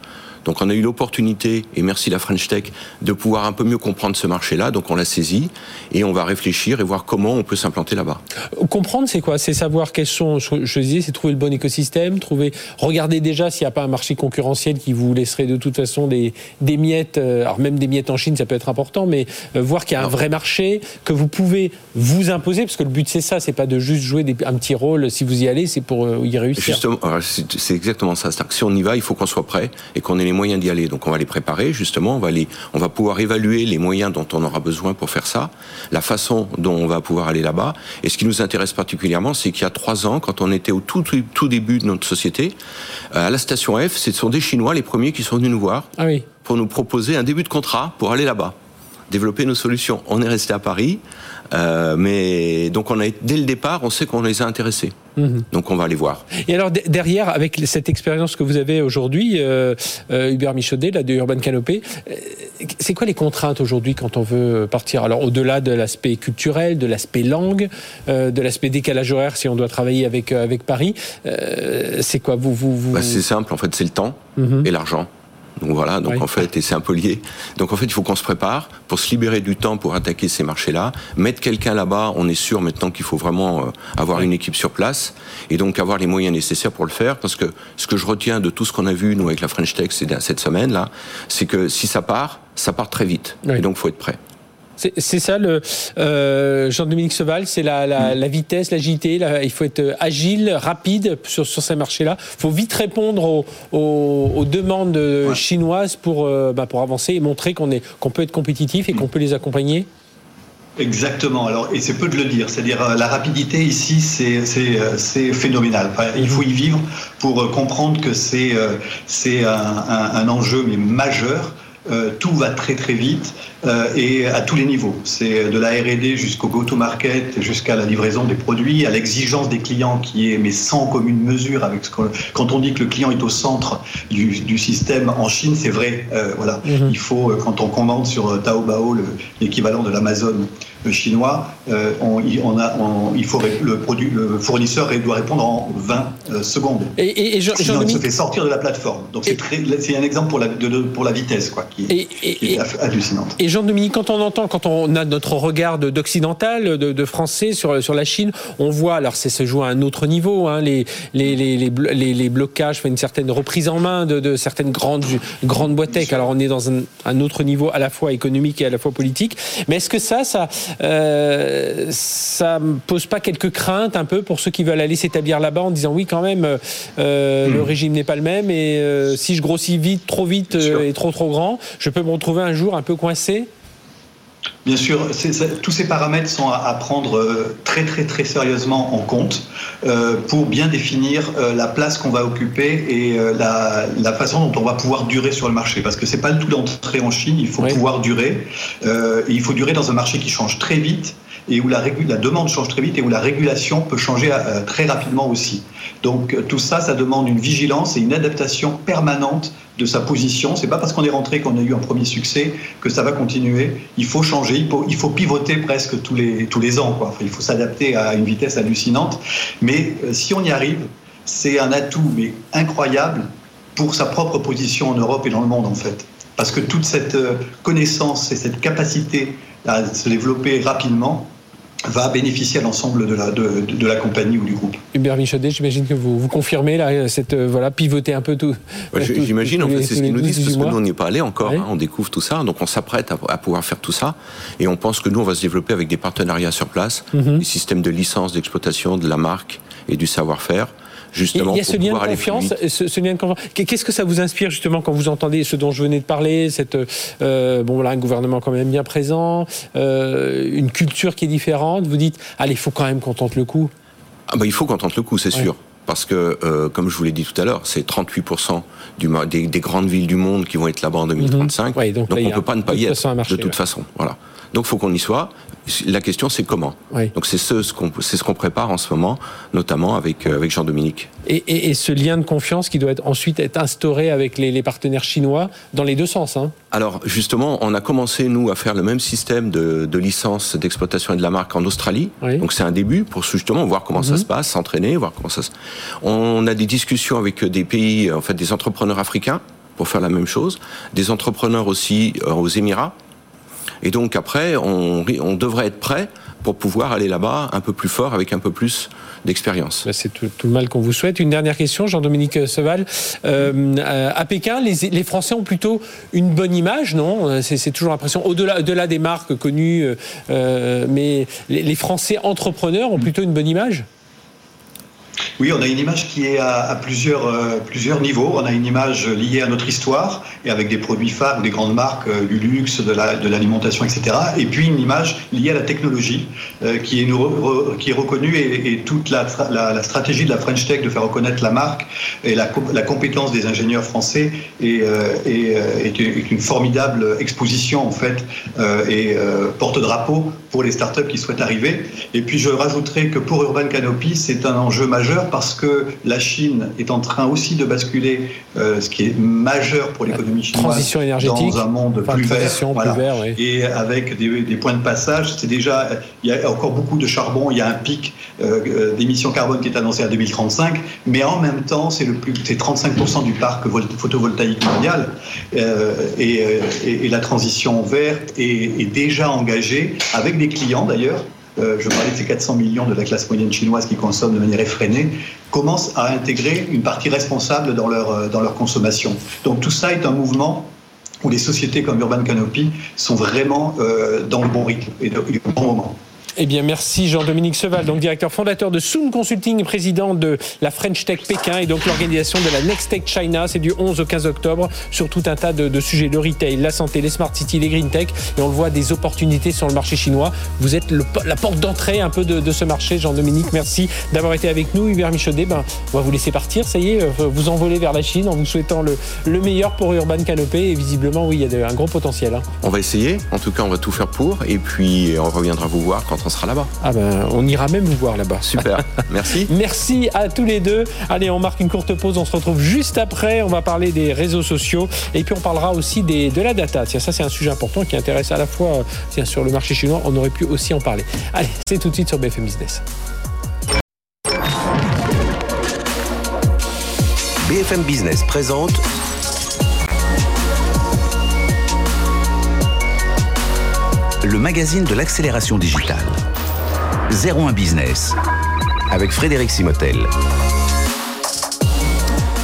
Donc on a eu l'opportunité, et merci la French Tech, de pouvoir un peu mieux comprendre ce marché-là. Donc on l'a saisi et on va réfléchir et voir comment on peut s'implanter là-bas. Comprendre, c'est quoi? C'est savoir quels sont, je disais, c'est trouver le bon écosystème, trouver, regarder déjà s'il n'y a pas un marché concurrentiel qui vous laisserait de toute façon des, des miettes, euh, alors même des miettes en Chine, ça peut être important, mais euh, voir qu'il y a un vrai marché, que vous pouvez vous imposer, parce que le but c'est ça, c'est pas de juste jouer des, un petit rôle, si vous y allez, c'est pour euh, y réussir. Justement, c'est exactement ça. C'est-à-dire que si on y va, il faut qu'on soit prêt et qu'on ait les moyens d'y aller. Donc on va les préparer justement, on va, les, on va pouvoir évaluer les moyens dont on aura besoin pour faire ça, la façon dont on va pouvoir aller là-bas. Et ce qui nous intéresse particulièrement, c'est qu'il y a trois ans, quand on était au tout, tout début de notre société, euh, à la station F, ce sont des Chinois les premiers qui sont venus nous voir ah oui. pour nous proposer un début de contrat pour aller là-bas développer nos solutions. On est resté à Paris, euh, mais donc on a dès le départ, on sait qu'on les a intéressés. Mhm. Donc on va les voir. Et alors derrière, avec cette expérience que vous avez aujourd'hui, euh, euh, Hubert Michaudet, là, de Urban Canopé, c'est quoi les contraintes aujourd'hui quand on veut partir? Alors au-delà de l'aspect culturel, de l'aspect langue, de l'aspect décalage horaire, si on doit travailler avec avec Paris, c'est quoi? Vous vous, vous... Bah, C'est simple, en fait, c'est le temps mhm. et l'argent. Donc voilà, donc en fait, et c'est un peu lié. Donc en fait, il faut qu'on se prépare pour se libérer du temps pour attaquer ces marchés-là. Mettre quelqu'un là-bas, on est sûr maintenant qu'il faut vraiment euh, avoir une équipe sur place et donc avoir les moyens nécessaires pour le faire. Parce que ce que je retiens de tout ce qu'on a vu, nous, avec la French Tech cette semaine-là, c'est que si ça part, ça part très vite. Et donc, il faut être prêt. C'est ça, le euh, Jean-Dominique Seval, c'est la, la, la, vitesse, l'agilité. il faut être agile, rapide sur, sur ces marchés-là. Il faut vite répondre aux, aux, demandes chinoises pour, euh, bah, pour avancer et montrer qu'on qu'on peut être compétitif et qu'on peut les accompagner. Exactement. Alors, et c'est peu de le dire. C'est-à-dire, euh, la rapidité ici, c'est phénoménal. il faut y vivre pour comprendre que c'est c'est un, un, un, enjeu mais majeur. Euh, tout va très très vite euh, et à tous les niveaux. C'est de la R&D jusqu'au go-to-market, jusqu'à la livraison des produits, à l'exigence des clients qui est mais sans commune mesure avec ce quand on dit que le client est au centre du, du système en Chine, c'est vrai. Euh, voilà, mhm. il faut quand on commande sur Taobao l'équivalent de l'Amazon chinois, on, on a, il faut le produit, le fournisseur doit répondre en 20 secondes. Et, et, Sinon, il se fait sortir de la plateforme. Donc c'est un exemple pour la, de, pour la vitesse, quoi et, Et Jean-Dominique, quand on entend, quand on a notre regard d'occidental, de, français sur, sur la Chine, on voit, alors c'est se joue à un autre niveau, hein, les, les, les, les, blocages, une certaine reprise en main de, certaines grandes, grandes boîtes tech. Alors on est dans un, autre niveau à la fois économique et à la fois politique. Mais est-ce que ça, ça, euh, ça pose pas quelques craintes un peu pour ceux qui veulent aller s'établir là-bas en disant oui quand même, euh, le hmm. régime n'est pas le même et euh, si je grossis vite, trop vite et trop trop grand, je peux me retrouver un jour un peu coincé Bien sûr, tous ces paramètres sont à, prendre euh, très très très sérieusement en compte euh, pour bien définir euh, la place qu'on va occuper et la, façon dont on va pouvoir durer sur le marché. Parce que c'est pas le tout d'entrer en Chine, il faut pouvoir durer. et il faut durer dans un marché qui change très vite et où la, la, demande change très vite et où la régulation peut changer très rapidement aussi. Donc tout ça, ça demande une vigilance et une adaptation permanente de sa position. C'est pas parce qu'on est rentré qu'on a eu un premier succès que ça va continuer. Il faut changer, il faut, pivoter presque tous les, tous les ans. Quoi. il faut s'adapter à une vitesse hallucinante. Mais euh, si on y arrive, c'est un atout mais incroyable pour sa propre position en Europe et dans le monde en fait. Parce que toute cette euh, connaissance et cette capacité à se développer rapidement, va bénéficier à l'ensemble de la, de, de, la compagnie ou du groupe. Hubert Michaudet, j'imagine que vous, vous confirmez là, cette, euh, voilà, pivoter un peu tout. j'imagine, en fait, c'est ce qu'ils nous disent, parce que nous, on n'y est pas allé encore, hein, on découvre tout ça, donc on s'apprête à, pouvoir faire tout ça, et on pense que nous, on va se développer avec des partenariats sur place, mhm. des systèmes de licence d'exploitation de la marque et du savoir-faire, justement. Il y a ce lien de confiance. Ce, lien de confiance. Qu'est-ce que ça vous inspire justement quand vous entendez ce dont je venais de parler, cette euh, bon voilà un gouvernement quand même bien présent, euh, une culture qui est différente? Vous dites allez, il faut quand même qu'on tente le coup. Ah bah, il faut qu'on tente le coup, c'est sûr. Parce que, euh, comme je vous l'ai dit tout à l'heure, c'est 38% du, des, des, grandes villes du monde qui vont être là-bas en 2035. Mhm. donc, on ne peut pas ne pas y être, de toute façon. Voilà. Donc, il faut qu'on y soit. La question, c'est comment. Donc c'est ce, ce qu'on ce prépare en ce moment, notamment avec avec Jean-Dominique. Et, et, ce lien de confiance qui doit être, ensuite être instauré avec les, les partenaires chinois dans les deux sens. Hein. Alors justement, on a commencé nous à faire le même système de, de licence d'exploitation et de la marque en Australie. Donc c'est un début pour justement voir comment ça mhm. se passe, s'entraîner, voir comment ça. Se... On a des discussions avec des pays, en fait, des entrepreneurs africains pour faire la même chose, des entrepreneurs aussi euh, aux Émirats. Et donc après, on, devrait être prêt pour pouvoir aller là-bas un peu plus fort avec un peu plus d'expérience. Bah, c'est tout, le mal qu'on vous souhaite. Une dernière question, Jean-Dominique Seval. Euh, à Pékin, les, Français ont plutôt une bonne image, non? C'est toujours l'impression, au-delà au des marques connues, euh, mais les Français entrepreneurs ont plutôt une bonne image? Oui, on a une image qui est à, plusieurs, euh, plusieurs niveaux. On a une image liée à notre histoire et avec des produits phares, des grandes marques, euh, du luxe, de l'alimentation, etc. Et puis une image liée à la technologie euh, qui, est reconnue et, toute la, stratégie de la French Tech de faire reconnaître la marque et la, la compétence des ingénieurs français est, est, une formidable exposition en fait et porte-drapeau pour les startups qui souhaitent arriver. Et puis je rajouterai que pour Urban Canopy, c'est un enjeu majeur parce que la Chine est en train aussi de basculer, euh, ce qui est majeur pour l'économie chinoise, transition énergétique, dans un monde plus vert, et avec des, points de passage. C'est déjà, il y a encore beaucoup de charbon, il y a un pic euh, euh, d'émissions carbone qui est annoncé à 2035, mais en même temps, c'est le plus, c'est 35% du parc photovoltaïque mondial, et, la transition verte est, est déjà engagée avec des clients d'ailleurs euh, je parlais de ces 400 millions de la classe moyenne chinoise qui consomment de manière effrénée, commencent à intégrer une partie responsable dans leur, euh, dans leur consommation. Donc tout ça est un mouvement où les sociétés comme Urban Canopy sont vraiment euh, dans le bon rythme et au bon moment. Eh bien, merci Jean-Dominique Seval, donc directeur fondateur de Soon Consulting président de la French Tech Pékin et donc l'organisation de la Next Tech China. C'est du 11 au 15 octobre sur tout un tas de, sujets, le retail, la santé, les smart cities, les green tech. Et on le voit, des opportunités sur le marché chinois. Vous êtes la porte d'entrée un peu de, ce marché, Jean-Dominique. Merci d'avoir été avec nous. Hubert Michaudet, ben, on va vous laisser partir. Ça y est, euh, vous envolez vers la Chine en vous souhaitant le, meilleur pour Urban Canopé. Et visiblement, oui, il y a un gros potentiel. Hein. On va essayer. En tout cas, on va tout faire pour. Et puis, on reviendra vous voir quand on sera là-bas. Ah ben, on ira même vous voir là-bas. Super. Merci. Merci à tous les deux. Allez, on marque une courte pause. On se retrouve juste après. On va parler des réseaux sociaux et puis on parlera aussi des, de la data. Tiens, ça c'est un sujet important qui intéresse à la fois tiens, sur le marché chinois. On aurait pu aussi en parler. Allez, c'est tout de suite sur BFM Business. BFM Business présente le magazine de l'accélération digitale. 01 Business avec Frédéric Simotel.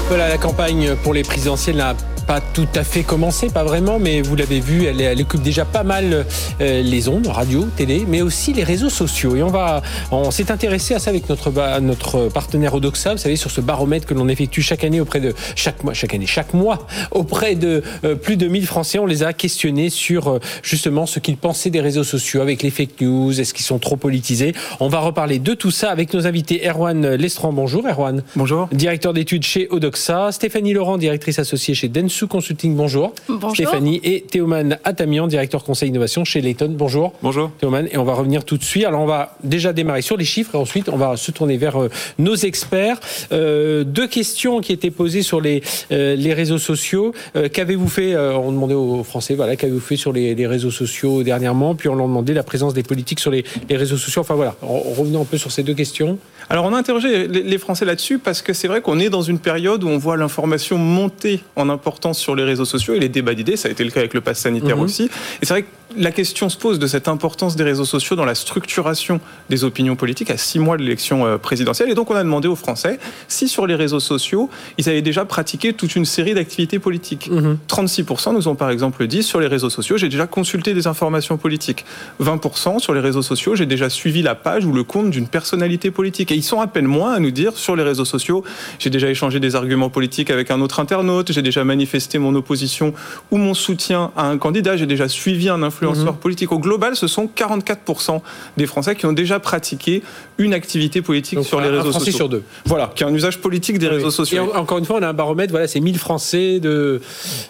Voilà, la campagne pour les présidentielles n'a pas tout à fait commencé, pas vraiment, mais vous l'avez vu, elle, elle, occupe déjà pas mal euh, les ondes, radio, télé, mais aussi les réseaux sociaux. Et on va, on s'est intéressé à ça avec notre notre partenaire Odoxa, vous savez, sur ce baromètre que l'on effectue chaque année auprès de chaque mois, chaque année, chaque mois auprès de euh, plus de 1000 Français. On les a questionnés sur euh, justement ce qu'ils pensaient des réseaux sociaux avec les fake news, est-ce qu'ils sont trop politisés. On va reparler de tout ça avec nos invités. Erwan Lestrand, bonjour Erwan. Bonjour. Directeur d'études chez Odoxa. Stéphanie Laurent, directrice associée chez Densu Consulting, bonjour. Bonjour. Stéphanie et Théoman Atamian, directeur conseil innovation chez Layton. Bonjour. Bonjour. Théoman, et on va revenir tout de suite. Alors on va déjà démarrer sur les chiffres et ensuite on va se tourner vers euh, nos experts. Euh, deux questions qui étaient posées sur les, euh, les réseaux sociaux. qu'avez-vous fait On demandait aux Français, voilà, qu'avez-vous fait sur les, réseaux sociaux dernièrement Puis on leur demandait la présence des politiques sur les, les réseaux sociaux. Enfin voilà, revenons un peu sur ces deux questions. Alors on a interrogé les Français là-dessus parce que c'est vrai qu'on est dans une période où on voit l'information monter en importance sur les réseaux sociaux et les débats d'idées. Ça a été le cas avec le pass sanitaire mhm. aussi. Et c'est vrai que la question se pose de cette importance des réseaux sociaux dans la structuration des opinions politiques à six mois de l'élection euh, présidentielle. Et donc, on a demandé aux Français si sur les réseaux sociaux, ils avaient déjà pratiqué toute une série d'activités politiques. 36% mhm. nous ont par exemple dit sur les réseaux sociaux, j'ai déjà consulté des informations politiques. 20% sur les réseaux sociaux, j'ai déjà suivi la page ou le compte d'une personnalité politique. Et ils sont à peine moins à nous dire sur les réseaux sociaux, j'ai déjà échangé des arguments argument politique avec un autre internaute, j'ai déjà manifesté mon opposition ou mon soutien à un candidat, j'ai déjà suivi un influenceur mhm. politique. Au global, ce sont 44% des Français qui ont déjà pratiqué une activité politique sur les réseaux sociaux. sur deux. Voilà, qui a un usage politique des réseaux sociaux. Et encore une fois, on a un baromètre, voilà, c'est 1000 Français de...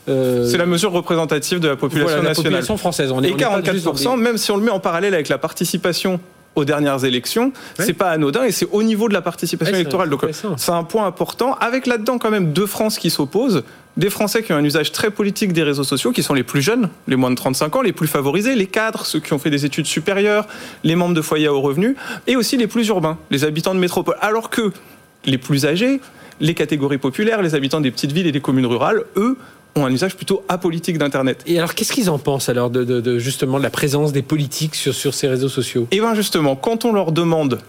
Euh, c'est la mesure représentative de la population nationale. La population française. On est, et 44%, même si on le met en parallèle avec la participation aux dernières élections, c'est pas anodin et c'est au niveau de la participation électorale. Donc c'est un point important. Avec là-dedans quand même deux France qui s'opposent, des Français qui ont un usage très politique des réseaux sociaux, qui sont les plus jeunes, les moins de 35 ans, les plus favorisés, les cadres, ceux qui ont fait des études supérieures, les membres de foyers à haut revenu, et aussi les plus urbains, les habitants de métropole. Alors que les plus âgés, les catégories populaires, les habitants des petites villes et des communes rurales, eux, ont un usage plutôt apolitique d'Internet. Et alors, qu'est-ce qu'ils en pensent alors de, justement de la présence des politiques sur, sur ces réseaux sociaux? Eh bien justement, quand on leur demande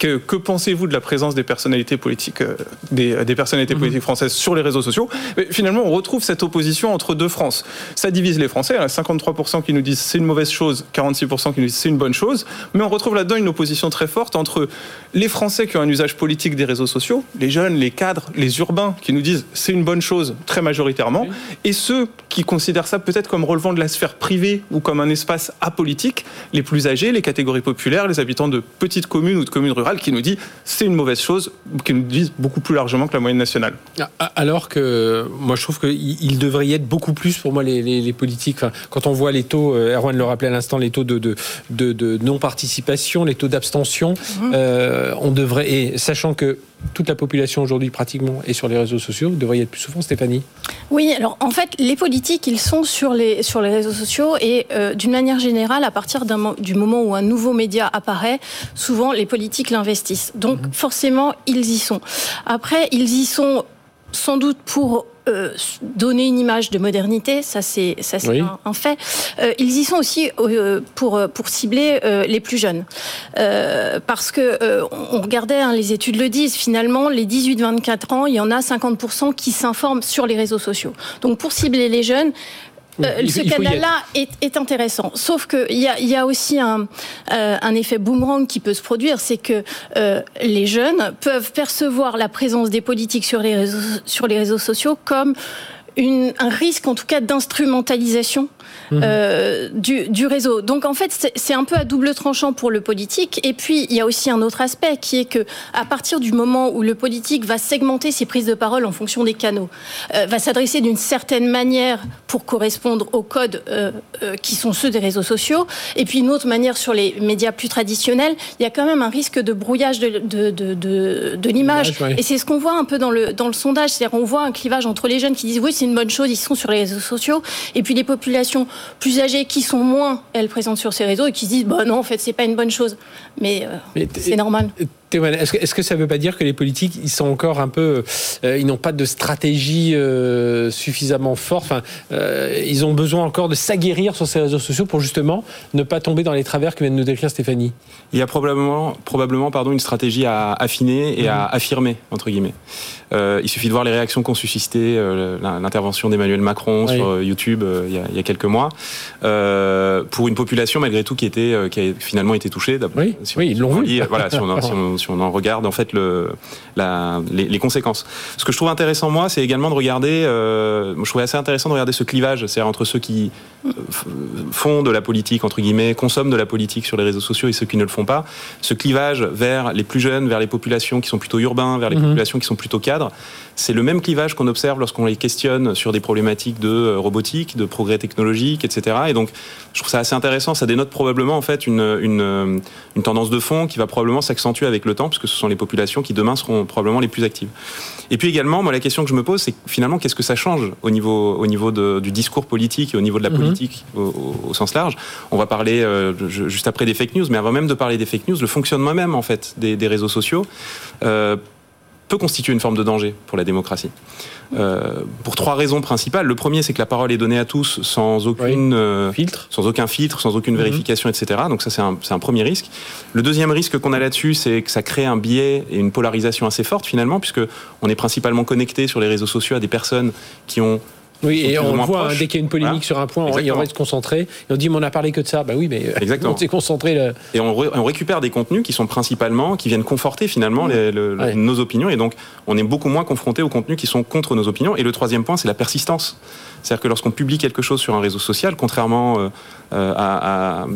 que, pensez-vous de la présence des personnalités politiques, euh, des, des, personnalités mhm. politiques françaises sur les réseaux sociaux? Mais Finalement, on retrouve cette opposition entre deux France. Ça divise les Français. Il y a 53% qui nous disent c'est une mauvaise chose, 46% qui nous disent c'est une bonne chose. Mais on retrouve là-dedans une opposition très forte entre les Français qui ont un usage politique des réseaux sociaux, les jeunes, les cadres, les urbains qui nous disent c'est une bonne chose très majoritairement, et ceux qui considèrent ça peut-être comme relevant de la sphère privée ou comme un espace apolitique, les plus âgés, les catégories populaires, les habitants de petites communes ou de communes rurales qui nous dit c'est une mauvaise chose, qui nous disent beaucoup plus largement que la moyenne nationale. Ah, ah, alors que moi je trouve qu'il devrait y être beaucoup plus pour moi les, politiques. quand on voit les taux, euh, Erwan le rappelait à l'instant, les taux de, de, non-participation, les taux d'abstention, mmh. euh, on devrait, et sachant que toute la population aujourd'hui pratiquement est sur les réseaux sociaux. Vous devriez être plus souvent, Stéphanie Oui, alors en fait, les politiques, ils sont sur les, sur les réseaux sociaux et euh, d'une manière générale, à partir du moment où un nouveau média apparaît, souvent les politiques l'investissent. Donc mhm. forcément, ils y sont. Après, ils y sont sans doute pour euh, donner une image de modernité, ça c'est ça c'est un, fait. Euh, ils y sont aussi euh, pour pour cibler les plus jeunes, parce que on regardait, hein, les études le disent. Finalement, les 18-24 ans, il y en a 50% qui s'informent sur les réseaux sociaux. Donc pour cibler les jeunes, euh, ce canal-là est, intéressant. Sauf qu'il y a, y a aussi un, euh, un, effet boomerang qui peut se produire, c'est que euh, les jeunes peuvent percevoir la présence des politiques sur les réseaux, sur les réseaux sociaux comme une, un risque, en tout cas, d'instrumentalisation. Euh, du, du, réseau. Donc en fait, c'est un peu à double tranchant pour le politique. Et puis il y a aussi un autre aspect qui est que à partir du moment où le politique va segmenter ses prises de parole en fonction des canaux, euh, va s'adresser d'une certaine manière pour correspondre aux codes euh, qui sont ceux des réseaux sociaux, et puis une autre manière sur les médias plus traditionnels, il y a quand même un risque de brouillage de, de, de, de l'image. Et c'est ce qu'on voit un peu dans le, dans le sondage, c'est-à-dire on voit un clivage entre les jeunes qui disent oui c'est une bonne chose, ils sont sur les réseaux sociaux, et puis les populations plus âgées qui sont moins, elles présentes sur ces réseaux et qui se disent bah non, en fait, c'est pas une bonne chose. Mais, euh, c'est normal. Est-ce que, ça ne veut pas dire que les politiques, ils sont encore un peu, euh, ils n'ont pas de stratégie euh, suffisamment forte? Enfin, ils ont besoin encore de s'aguerrir sur ces réseaux sociaux pour justement ne pas tomber dans les travers que vient de nous décrire Stéphanie. Il y a probablement, probablement, pardon, une stratégie à affiner et à mmh. affirmer entre guillemets. il suffit de voir les réactions qu'ont suscité l'intervention d'Emmanuel Macron sur YouTube il y, a, il, y a, quelques mois pour une population malgré tout qui était, qui a finalement été touchée. Oui, oui, ils l'ont vu. Voilà, si on, si on en regarde en fait le, la, les, conséquences. Ce que je trouve intéressant moi, c'est également de regarder. Euh, je trouvais assez intéressant de regarder ce clivage, c'est-à-dire entre ceux qui euh, font de la politique entre guillemets, consomment de la politique sur les réseaux sociaux et ceux qui ne le font pas. Ce clivage vers les plus jeunes, vers les populations qui sont plutôt urbains, vers les mhm. populations qui sont plutôt cadres, c'est le même clivage qu'on observe lorsqu'on les questionne sur des problématiques de euh, robotique, de progrès technologique, etc. Et donc, je trouve ça assez intéressant. Ça dénote probablement en fait une, une, une tendance de fond qui va probablement s'accentuer avec le temps, puisque ce sont les populations qui demain seront probablement les plus actives. Et puis également, moi, la question que je me pose, c'est finalement, qu'est-ce que ça change au niveau, au niveau de, du discours politique et au niveau de la mhm. politique au, sens large? On va parler euh, juste après des fake news, mais avant même de parler des fake news, le fonctionnement même en fait des, des réseaux sociaux. Euh, peut constituer une forme de danger pour la démocratie. Euh, pour trois raisons principales. Le premier, c'est que la parole est donnée à tous sans aucune euh, filtre, sans aucun filtre, sans aucune mhm. vérification, etc. Donc ça, c'est un, un, premier risque. Le deuxième risque qu'on a là-dessus, c'est que ça crée un biais et une polarisation assez forte finalement, puisque on est principalement connecté sur les réseaux sociaux à des personnes qui ont Oui, et on voit, hein, dès qu'il y a une polémique sur un point, on, on se concentrer. Et on dit, mais on a parlé que de ça. Bah oui, mais Exactement. on s'est concentré. Là. Et on, on, récupère des contenus qui sont principalement, qui viennent conforter finalement les, nos opinions. Et donc, on est beaucoup moins confronté aux contenus qui sont contre nos opinions. Et le troisième point, c'est la persistance. C'est-à-dire que lorsqu'on publie quelque chose sur un réseau social, contrairement euh, euh, à,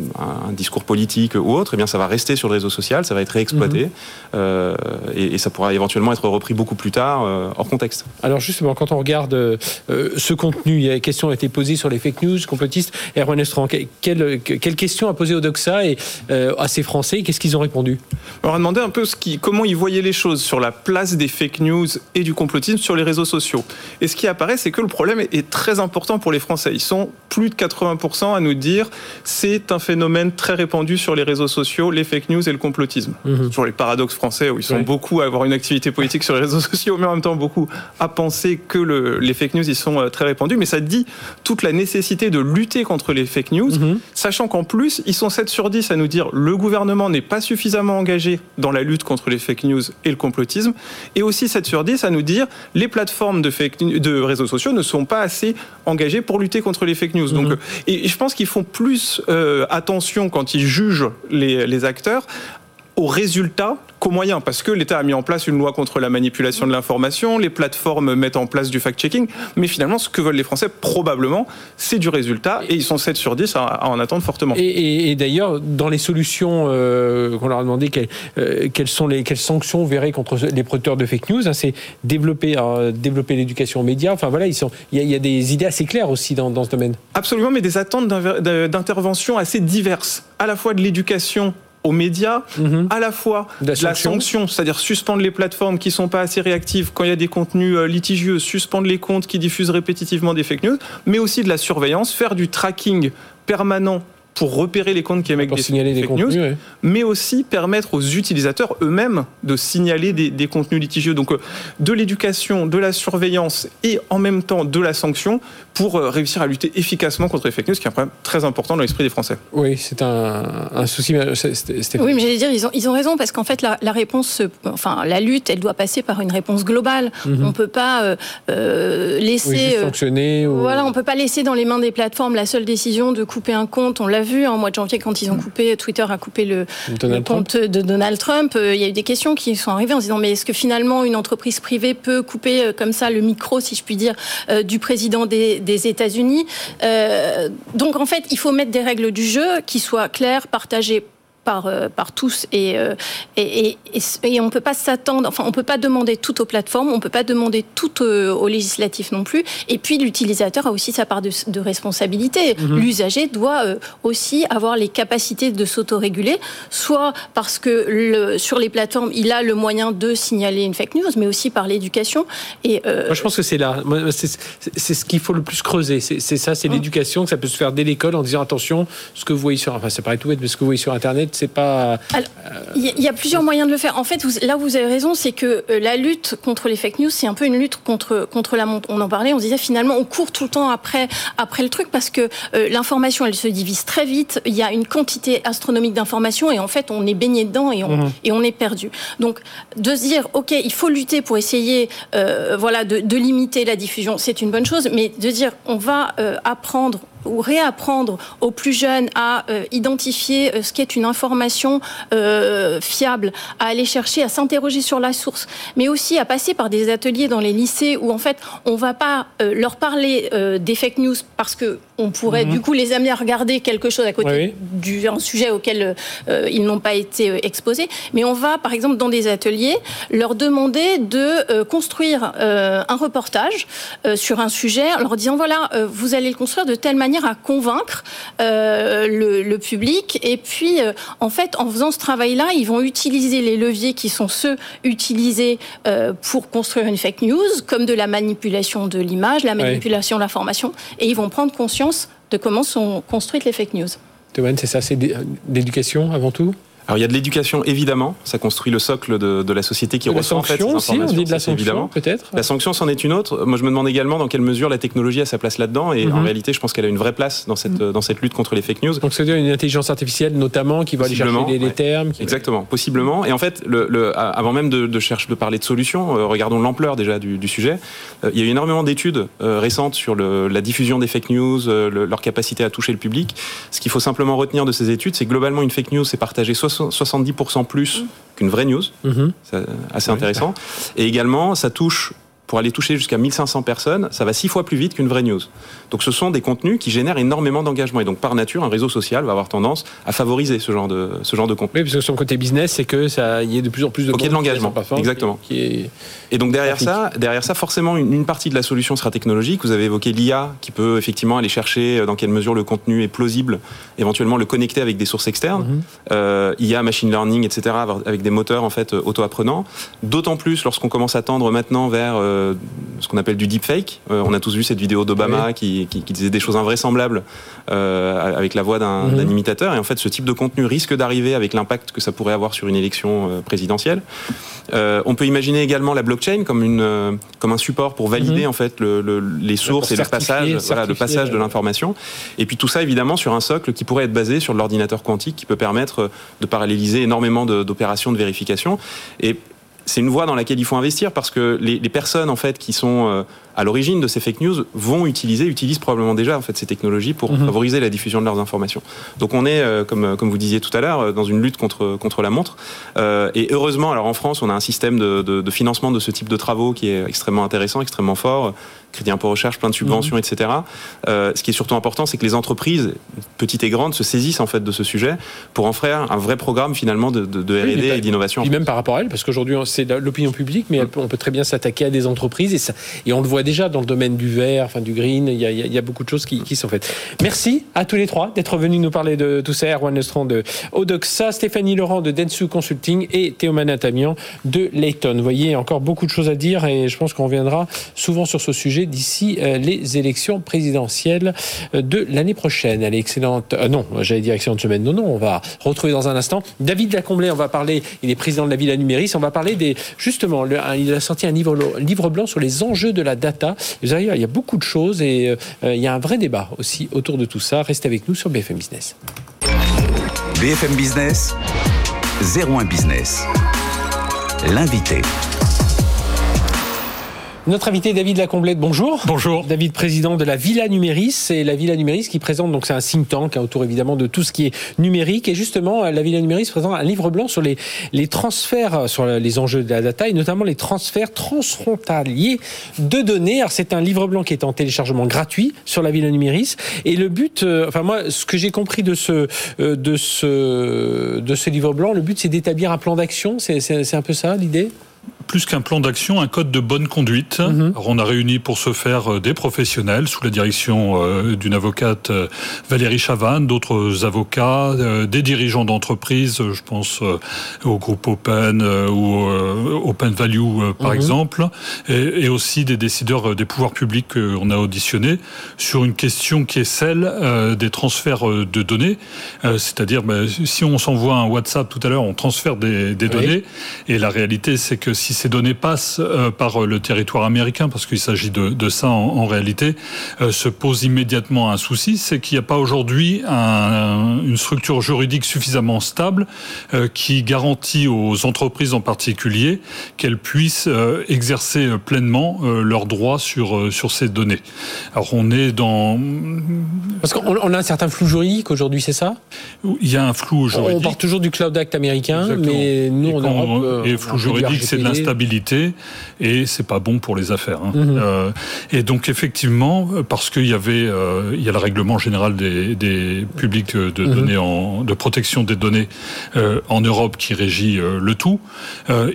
un discours politique ou autre, eh bien ça va rester sur le réseau social, ça va être réexploité mhm. euh, et, ça pourra éventuellement être repris beaucoup plus tard hors contexte. Alors justement, quand on regarde ce contenu, il y a des questions ont été posées sur les fake news complotistes. Erwan Estran, quelle, quelle question a posé Odoxa et à ces Français? Qu'est-ce qu'ils ont répondu? On a demandé un peu ce qui, comment ils voyaient les choses sur la place des fake news et du complotisme sur les réseaux sociaux. Et ce qui apparaît, c'est que le problème est très important pour les Français. Ils sont plus de 80% à nous dire c'est un phénomène très répandu sur les réseaux sociaux, les fake news et le complotisme. Mhm. Sur les paradoxes français où ils sont beaucoup à avoir une activité politique sur les réseaux sociaux, mais en même temps beaucoup à penser que le, les fake news ils sont euh, très répandus. Mais ça dit toute la nécessité de lutter contre les fake news, mhm. sachant qu'en plus ils sont 7 sur 10 à nous dire le gouvernement n'est pas suffisamment engagé dans la lutte contre les fake news et le complotisme, et aussi 7 sur 10 à nous dire les plateformes de, fake, de réseaux sociaux ne sont pas assez engagés pour lutter contre les fake news. Donc, mhm. et je pense qu'ils font plus euh, attention quand ils jugent les, les acteurs aux résultats qu'aux moyens, parce que l'État a mis en place une loi contre la manipulation de l'information, les plateformes mettent en place du fact-checking, mais finalement, ce que veulent les Français, probablement, c'est du résultat, et ils sont 7 sur 10 à, en attendre fortement. Et, d'ailleurs, dans les solutions euh, qu'on leur a demandé, euh, quelles, sont les quelles sanctions vous verrez contre les producteurs de fake news, hein, c'est développer, euh, développer l'éducation aux médias, enfin voilà, il y, y, a des idées assez claires aussi dans, dans ce domaine. Absolument, mais des attentes d'intervention assez diverses, à la fois de l'éducation aux médias, mhm. à la fois la, la sanction, c'est-à-dire suspendre les plateformes qui sont pas assez réactives quand il y a des contenus euh, litigieux, suspendre les comptes qui diffusent répétitivement des fake news, mais aussi de la surveillance, faire du tracking permanent pour repérer les comptes qui émettent des, signaler fake news, mais aussi permettre aux utilisateurs eux-mêmes de signaler des, contenus litigieux. Donc euh, de l'éducation, de la surveillance et en même temps de la sanction pour euh, réussir à lutter efficacement contre les fake news, qui est un problème très important dans l'esprit des Français. Oui, c'est un, souci. Oui, mais j'allais dire, ils ont, ils ont raison parce qu'en fait, la, réponse, enfin, la lutte, elle doit passer par une réponse globale. Mhm. On peut pas euh, laisser fonctionner. Voilà, on peut pas laisser dans les mains des plateformes la seule décision de couper un compte. On l'a vu en mois de janvier quand ils ont coupé, Twitter a coupé le, compte de Donald Trump. Euh, il y a eu des questions qui sont arrivées en se disant mais est-ce que finalement une entreprise privée peut couper euh, comme ça le micro, si je puis dire, euh, du président des, États-Unis? Donc en fait, il faut mettre des règles du jeu qui soient claires, partagées par, euh, par tous euh, et, et, et, on ne peut pas s'attendre, enfin on peut pas demander tout aux plateformes, on ne peut pas demander tout euh, aux législatifs non plus. Et puis l'utilisateur a aussi sa part de, responsabilité. Mhm. L'usager doit aussi avoir les capacités de s'autoréguler, soit parce que le, sur les plateformes il a le moyen de signaler une fake news, mais aussi par l'éducation. Et Moi, je pense que c'est là, c'est ce qu'il faut le plus creuser. C'est ça, c'est l'éducation que ça peut se faire dès l'école en disant attention, ce que vous voyez sur, enfin ça paraît tout bête, mais ce que vous voyez sur Internet c'est pas. Il y, a plusieurs moyens de le faire. En fait, là où vous avez raison, c'est que euh, la lutte contre les fake news, c'est un peu une lutte contre contre la montre. On en parlait, on disait finalement, on court tout le temps après après le truc parce que euh, l'information, elle se divise très vite. Il y a une quantité astronomique d'informations et en fait, on est baigné dedans et on mhm. et on est perdu. Donc, de se dire, ok, il faut lutter pour essayer, euh, voilà, de, de, limiter la diffusion, c'est une bonne chose, mais de dire, on va apprendre ou réapprendre aux plus jeunes à euh, identifier euh, ce qu'est une information euh, fiable, à aller chercher, à s'interroger sur la source, mais aussi à passer par des ateliers dans les lycées où en fait on va pas leur parler des fake news parce que on pourrait mhm. du coup les amener à regarder quelque chose à côté d'un sujet auquel ils n'ont pas été exposés, mais on va par exemple dans des ateliers leur demander de construire un reportage sur un sujet en leur disant voilà vous allez le construire de telle manière à convaincre euh, le, public. Et puis, euh, en fait, en faisant ce travail-là, ils vont utiliser les leviers qui sont ceux utilisés euh, pour construire une fake news, comme de la manipulation de l'image, la manipulation de l'information, et ils vont prendre conscience de comment sont construites les fake news. c'est ça, c'est d'éducation avant tout? Alors il y a de l'éducation évidemment, ça construit le socle de, de la société qui reçoit en fait ces aussi, on dit de la sanction peut-être. La sanction c'en est une autre. Moi je me demande également dans quelle mesure la technologie a sa place là-dedans et en mhm. réalité je pense qu'elle a une vraie place dans cette mhm. dans cette lutte contre les fake news. Donc c'est-à-dire une intelligence artificielle notamment qui va aller chercher les, termes. Exactement, possiblement. Et en fait le, le, avant même de, de, chercher de parler de solutions, euh, regardons l'ampleur déjà du, du sujet. Euh, il y a eu énormément d'études euh, récentes sur le, la diffusion des fake news, leur capacité à toucher le public. Ce qu'il faut simplement retenir de ces études, c'est globalement une fake news c'est partagé 70% plus qu'une vraie news. Mhm. C'est assez intéressant. Et également, ça touche pour aller toucher jusqu'à 1500 personnes, ça va six fois plus vite qu'une vraie news. Donc ce sont des contenus qui génèrent énormément d'engagement. Et donc par nature, un réseau social va avoir tendance à favoriser ce genre de, ce genre de contenu. Oui, parce que son côté business, c'est que ça y ait de plus en plus de... Ok, de l'engagement, exactement. Qui, Et donc derrière ça, derrière ça, forcément, une, partie de la solution sera technologique. Vous avez évoqué l'IA, qui peut effectivement aller chercher euh, dans quelle mesure le contenu est plausible, éventuellement le connecter avec des sources externes. Mhm. euh, IA, machine learning, etc., avec des moteurs en fait auto-apprenants. D'autant plus lorsqu'on commence à tendre maintenant vers... Euh, euh, ce qu'on appelle du deepfake. Euh, on a tous vu cette vidéo d'Obama qui, disait des choses invraisemblables euh, avec la voix mhm. d'un imitateur. Et en fait, ce type de contenu risque d'arriver avec l'impact que ça pourrait avoir sur une élection présidentielle. on peut imaginer également la blockchain comme, une, comme un support pour valider mhm. en fait les sources et le passage, le passage de l'information. Et puis tout ça évidemment sur un socle qui pourrait être basé sur l'ordinateur quantique qui peut permettre de paralléliser énormément d'opérations de, de vérification. Et c'est une voie dans laquelle il faut investir parce que les, personnes en fait qui sont euh, à l'origine de ces fake news vont utiliser, utilisent probablement déjà en fait ces technologies pour mhm. favoriser la diffusion de leurs informations. Donc on est, euh, comme, comme vous disiez tout à l'heure, euh, dans une lutte contre, contre la montre. Euh, et heureusement, alors en France, on a un système de, de, de, financement de ce type de travaux qui est extrêmement intéressant, extrêmement fort. Crédit impôt recherche, plein de subventions, mhm. etc. Euh, ce qui est surtout important, c'est que les entreprises, petites et grandes, se saisissent en fait de ce sujet pour en faire un vrai programme finalement de, de R&D et d'innovation. Et même par rapport à elles, parce qu'aujourd'hui c'est l'opinion publique, mais on peut très bien s'attaquer à des entreprises et, ça, et on le voit déjà dans le domaine du vert, enfin du green. Il y a, beaucoup de choses qui, sont faites. Merci à tous les trois d'être venus nous parler de tout ça. Erwan Lestrand de Odoxa, Stéphanie Laurent de Densu Consulting et Théo Manatamian de Layton. Vous voyez, encore beaucoup de choses à dire et je pense qu'on reviendra souvent sur ce sujet d'ici euh, les élections présidentielles euh, de l'année prochaine. Allez, excellente. Euh, non, j'allais dire excellente semaine. Non, non, on va retrouver dans un instant David Lacomblé. On va parler. Il est président de la Villa Numéris. On va parler des justement. il a sorti un livre, livre blanc sur les enjeux de la data il y a beaucoup de choses et euh, il y a un vrai débat aussi autour de tout ça. Restez avec nous sur BFM Business. BFM Business, 01 Business. L'invité. Notre invité David Lacomblette, bonjour. Bonjour. David, président de la Villa Numéris. C'est la Villa Numéris qui présente, donc c'est un think tank hein, autour évidemment de tout ce qui est numérique. Et justement, la Villa Numéris présente un livre blanc sur les, les transferts, sur les enjeux de la data et notamment les transferts transfrontaliers de données. Alors c'est un livre blanc qui est en téléchargement gratuit sur la Villa Numéris. Et le but, euh, enfin moi, ce que j'ai compris de ce, euh, de ce, de ce livre blanc, le but c'est d'établir un plan d'action. C'est un peu ça l'idée? Plus qu'un plan d'action, un code de bonne conduite. Mhm. on a réuni pour ce faire euh, des professionnels sous la direction euh, d'une avocate euh, Valérie Chavanne, d'autres avocats, des dirigeants d'entreprises, je pense au groupe Open ou Open Value par mhm. exemple, et, aussi des décideurs des pouvoirs publics qu'on a auditionnés sur une question qui est celle des transferts de données. C'est-à-dire, ben, si on s'envoie un WhatsApp tout à l'heure, on transfère des, données, et la réalité c'est que si ces données passent euh, par euh, le territoire américain, parce qu'il s'agit de, ça en, réalité, euh, se pose immédiatement un souci, c'est qu'il n'y a pas aujourd'hui une structure juridique suffisamment stable qui garantit aux entreprises en particulier qu'elles puissent exercer pleinement leurs droits sur, sur ces données. Alors on est dans... Parce qu'on a un certain flou juridique aujourd'hui, c'est ça? Il y a un flou juridique. On part toujours du Cloud Act américain, mais nous, en Europe... Et flou juridique, c'est de stabilité et c'est pas bon pour les affaires. Hein. Mhm. Euh, et donc effectivement, parce qu'il y avait, euh, il y a le règlement général des, des publics de mhm. données en, de protection des données euh, en Europe qui régit le tout.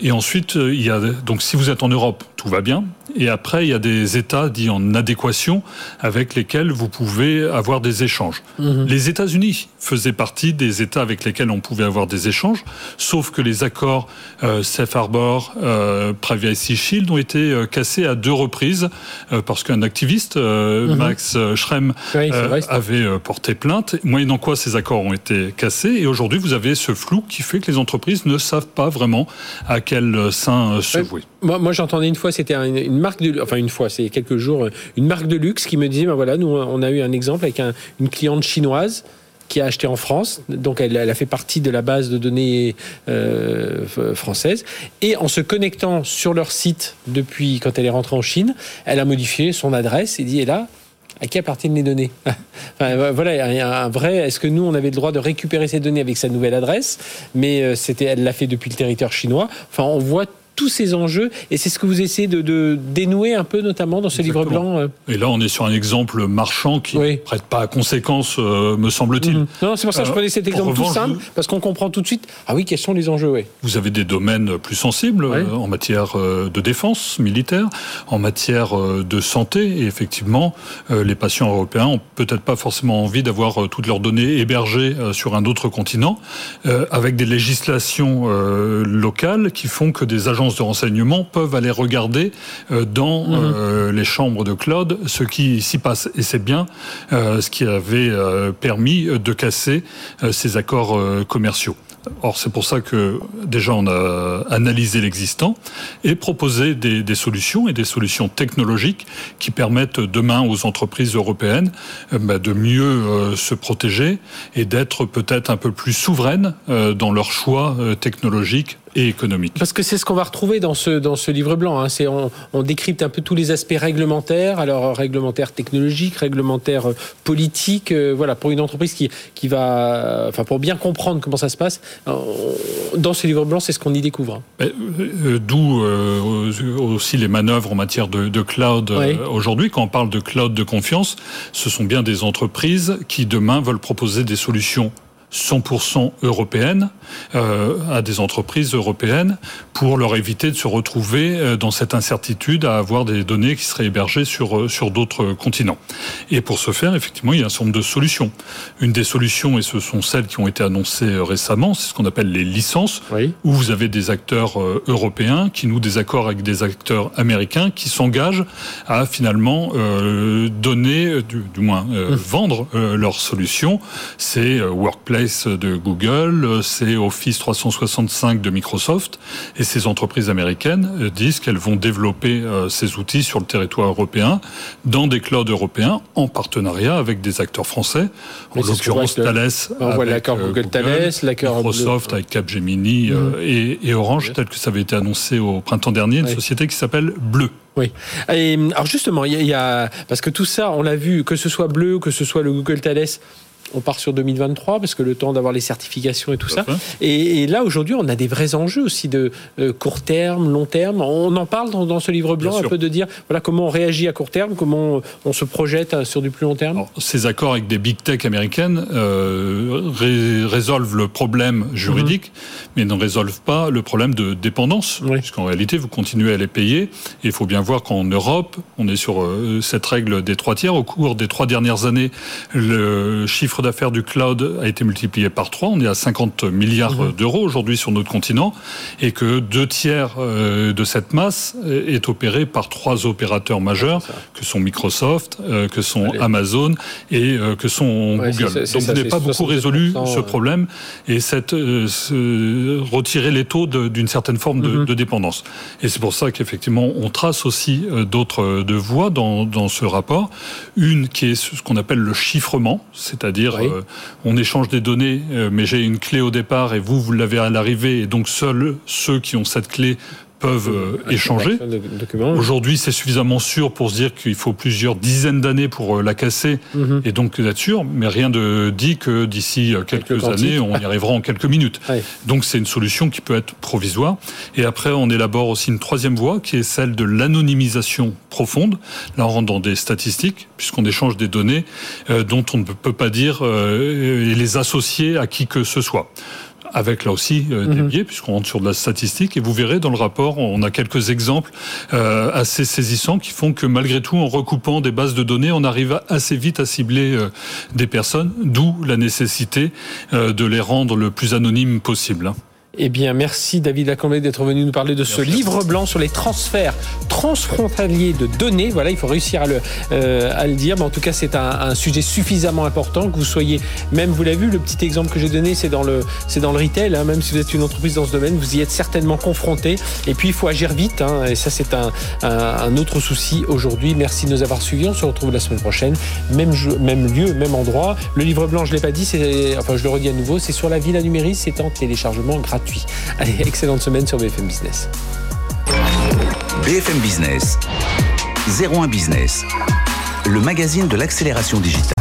et ensuite, il y a donc si vous êtes en Europe, tout va bien. Et après, il y a des États dits en adéquation avec lesquels vous pouvez avoir des échanges. Mhm. Les États-Unis faisaient partie des États avec lesquels on pouvait avoir des échanges, sauf que les accords euh, Safe Harbor, euh, Privacy Shield ont été euh, cassés à deux reprises parce qu'un activiste, mhm. Max Schrem, avait porté plainte, moyennant quoi ces accords ont été cassés? Et aujourd'hui, vous avez ce flou qui fait que les entreprises ne savent pas vraiment à quel sein se vouer. Moi, moi j'entendais une fois, c'était une marque de, enfin une fois, c'est quelques jours, une marque de luxe qui me disait, ben voilà, nous on a eu un exemple avec une cliente chinoise qui a acheté en France, donc elle, a fait partie de la base de données euh, française, et en se connectant sur leur site depuis quand elle est rentrée en Chine, elle a modifié son adresse et dit, et là, à qui appartiennent les données? Enfin, Voilà, un vrai. Est-ce que nous, on avait le droit de récupérer ces données avec sa nouvelle adresse? Mais euh, c'était, elle l'a fait depuis le territoire chinois. Enfin, on voit tous ces enjeux. Et c'est ce que vous essayez de, dénouer un peu, notamment dans ce livre blanc. Euh. Et là, on est sur un exemple marchand qui ne prête pas à conséquence, euh, me semble-t-il. Mhm. Non, c'est pour ça que je euh, prenais cet exemple tout simple, parce qu'on comprend tout de suite, ah oui, quels sont les enjeux oui. Vous avez des domaines plus sensibles en matière de défense militaire, en matière de santé, et effectivement, les patients européens ont peut-être pas forcément envie d'avoir toutes leurs données hébergées sur un autre continent, avec des législations locales qui font que des agences de renseignement peuvent aller regarder euh, dans mhm. euh, les chambres de Claude ce qui s'y passe. Et c'est bien euh, ce qui avait permis de casser ces accords commerciaux. Or, c'est pour ça que déjà on a analysé l'existant et proposé des, solutions et des solutions technologiques qui permettent demain aux entreprises européennes bah, de mieux se protéger et d'être peut-être un peu plus souveraines dans leurs choix technologiques et économique. Parce que c'est ce qu'on va retrouver dans ce, dans ce livre blanc. Hein. C'est, on, on, décrypte un peu tous les aspects réglementaires, alors réglementaires technologiques, réglementaires euh, politiques. Euh, voilà, pour une entreprise qui, qui va. Enfin, pour bien comprendre comment ça se passe, dans ce livre blanc, c'est ce qu'on y découvre. Hein. Euh, d'où aussi les manœuvres en matière de, de cloud aujourd'hui. Quand on parle de cloud de confiance, ce sont bien des entreprises qui demain veulent proposer des solutions 100% européenne euh, à des entreprises européennes pour leur éviter de se retrouver euh, dans cette incertitude à avoir des données qui seraient hébergées sur, euh, sur d'autres continents. Et pour ce faire, effectivement, il y a un certain nombre de solutions. Une des solutions, et ce sont celles qui ont été annoncées récemment, c'est ce qu'on appelle les licences, où vous avez des acteurs européens qui nouent des accords avec des acteurs américains qui s'engagent à finalement donner, du, du moins mmh. vendre leurs solutions. C'est Workplace de Google, c'est Office 365 de Microsoft, et ces entreprises américaines euh, disent qu'elles vont développer euh, ces outils sur le territoire européen, dans des clouds européens, en partenariat avec des acteurs français, en l'occurrence Thales, avec euh, Google, Thales, Microsoft avec Capgemini mhm. et, Orange, tel que ça avait été annoncé au printemps dernier, une société qui s'appelle Bleu. Oui. Et, alors justement, il y, a parce que tout ça, on l'a vu, que ce soit Bleu, que ce soit le Google Thales, on part sur 2023 parce que le temps d'avoir les certifications et tout ça. Et, là, aujourd'hui, on a des vrais enjeux aussi de euh, court terme, long terme. On en parle dans, ce livre blanc un peu de dire voilà comment on réagit à court terme, comment on se projette euh, sur du plus long terme. ces accords avec des big tech américaines euh, résolvent le problème juridique, mhm. mais ne résolvent pas le problème de dépendance. Puisqu'en réalité, vous continuez à les payer. Et il faut bien voir qu'en Europe, on est sur cette règle des trois tiers. Au cours des trois dernières années, le chiffre d'affaires du cloud a été multiplié par 3. On est à 50 milliards mhm. d'euros aujourd'hui sur notre continent et que deux tiers euh, de cette masse est opéré par trois opérateurs majeurs que sont Microsoft, euh, que sont Amazon et euh, que sont Google. Donc vous n'avez pas beaucoup résolu ce problème et cette, retirer les taux d'une certaine forme de, mhm. de, dépendance. Et c'est pour ça qu'effectivement on trace aussi d'autres de voies dans, dans ce rapport. Une qui est ce qu'on appelle le chiffrement, c'est-à-dire euh, on échange des données, euh, mais j'ai une clé au départ et vous, vous l'avez à l'arrivée, et donc seuls ceux qui ont cette clé peuvent euh, échanger. Aujourd'hui, c'est suffisamment sûr pour se dire qu'il faut plusieurs dizaines d'années pour euh, la casser mhm. et donc d'être sûr, mais rien ne dit que d'ici euh, quelques années, on y arrivera en quelques minutes. Donc c'est une solution qui peut être provisoire. Et après, on élabore aussi une troisième voie qui est celle de l'anonymisation profonde. Là, on rentre dans des statistiques puisqu'on échange des données dont on ne peut pas dire et les associer à qui que ce soit avec là aussi des mhm. biais, puisqu'on rentre sur de la statistique, et vous verrez dans le rapport, on a quelques exemples assez saisissants qui font que malgré tout, en recoupant des bases de données, on arrive assez vite à cibler des personnes, d'où la nécessité de les rendre le plus anonymes possible. Hein. Eh bien, merci David Lacombe d'être venu nous parler de ce livre blanc sur les transferts transfrontaliers de données. Voilà, il faut réussir à le, euh, à le dire. Mais en tout cas, c'est un, sujet suffisamment important que vous soyez, même vous l'avez vu, le petit exemple que j'ai donné, c'est dans le, c'est dans le retail. Hein. même si vous êtes une entreprise dans ce domaine, vous y êtes certainement confronté. Et puis, il faut agir vite. Hein. et ça, c'est un, un, autre souci aujourd'hui. Merci de nous avoir suivis. On se retrouve la semaine prochaine. Même, même lieu, même endroit. Le livre blanc, je l'ai pas dit, c'est, enfin, je le redis à nouveau, c'est sur la ville à numérique. C'est en téléchargement Allez, excellente semaine sur BFM Business. BFM Business, 01 Business, le magazine de l'accélération digitale.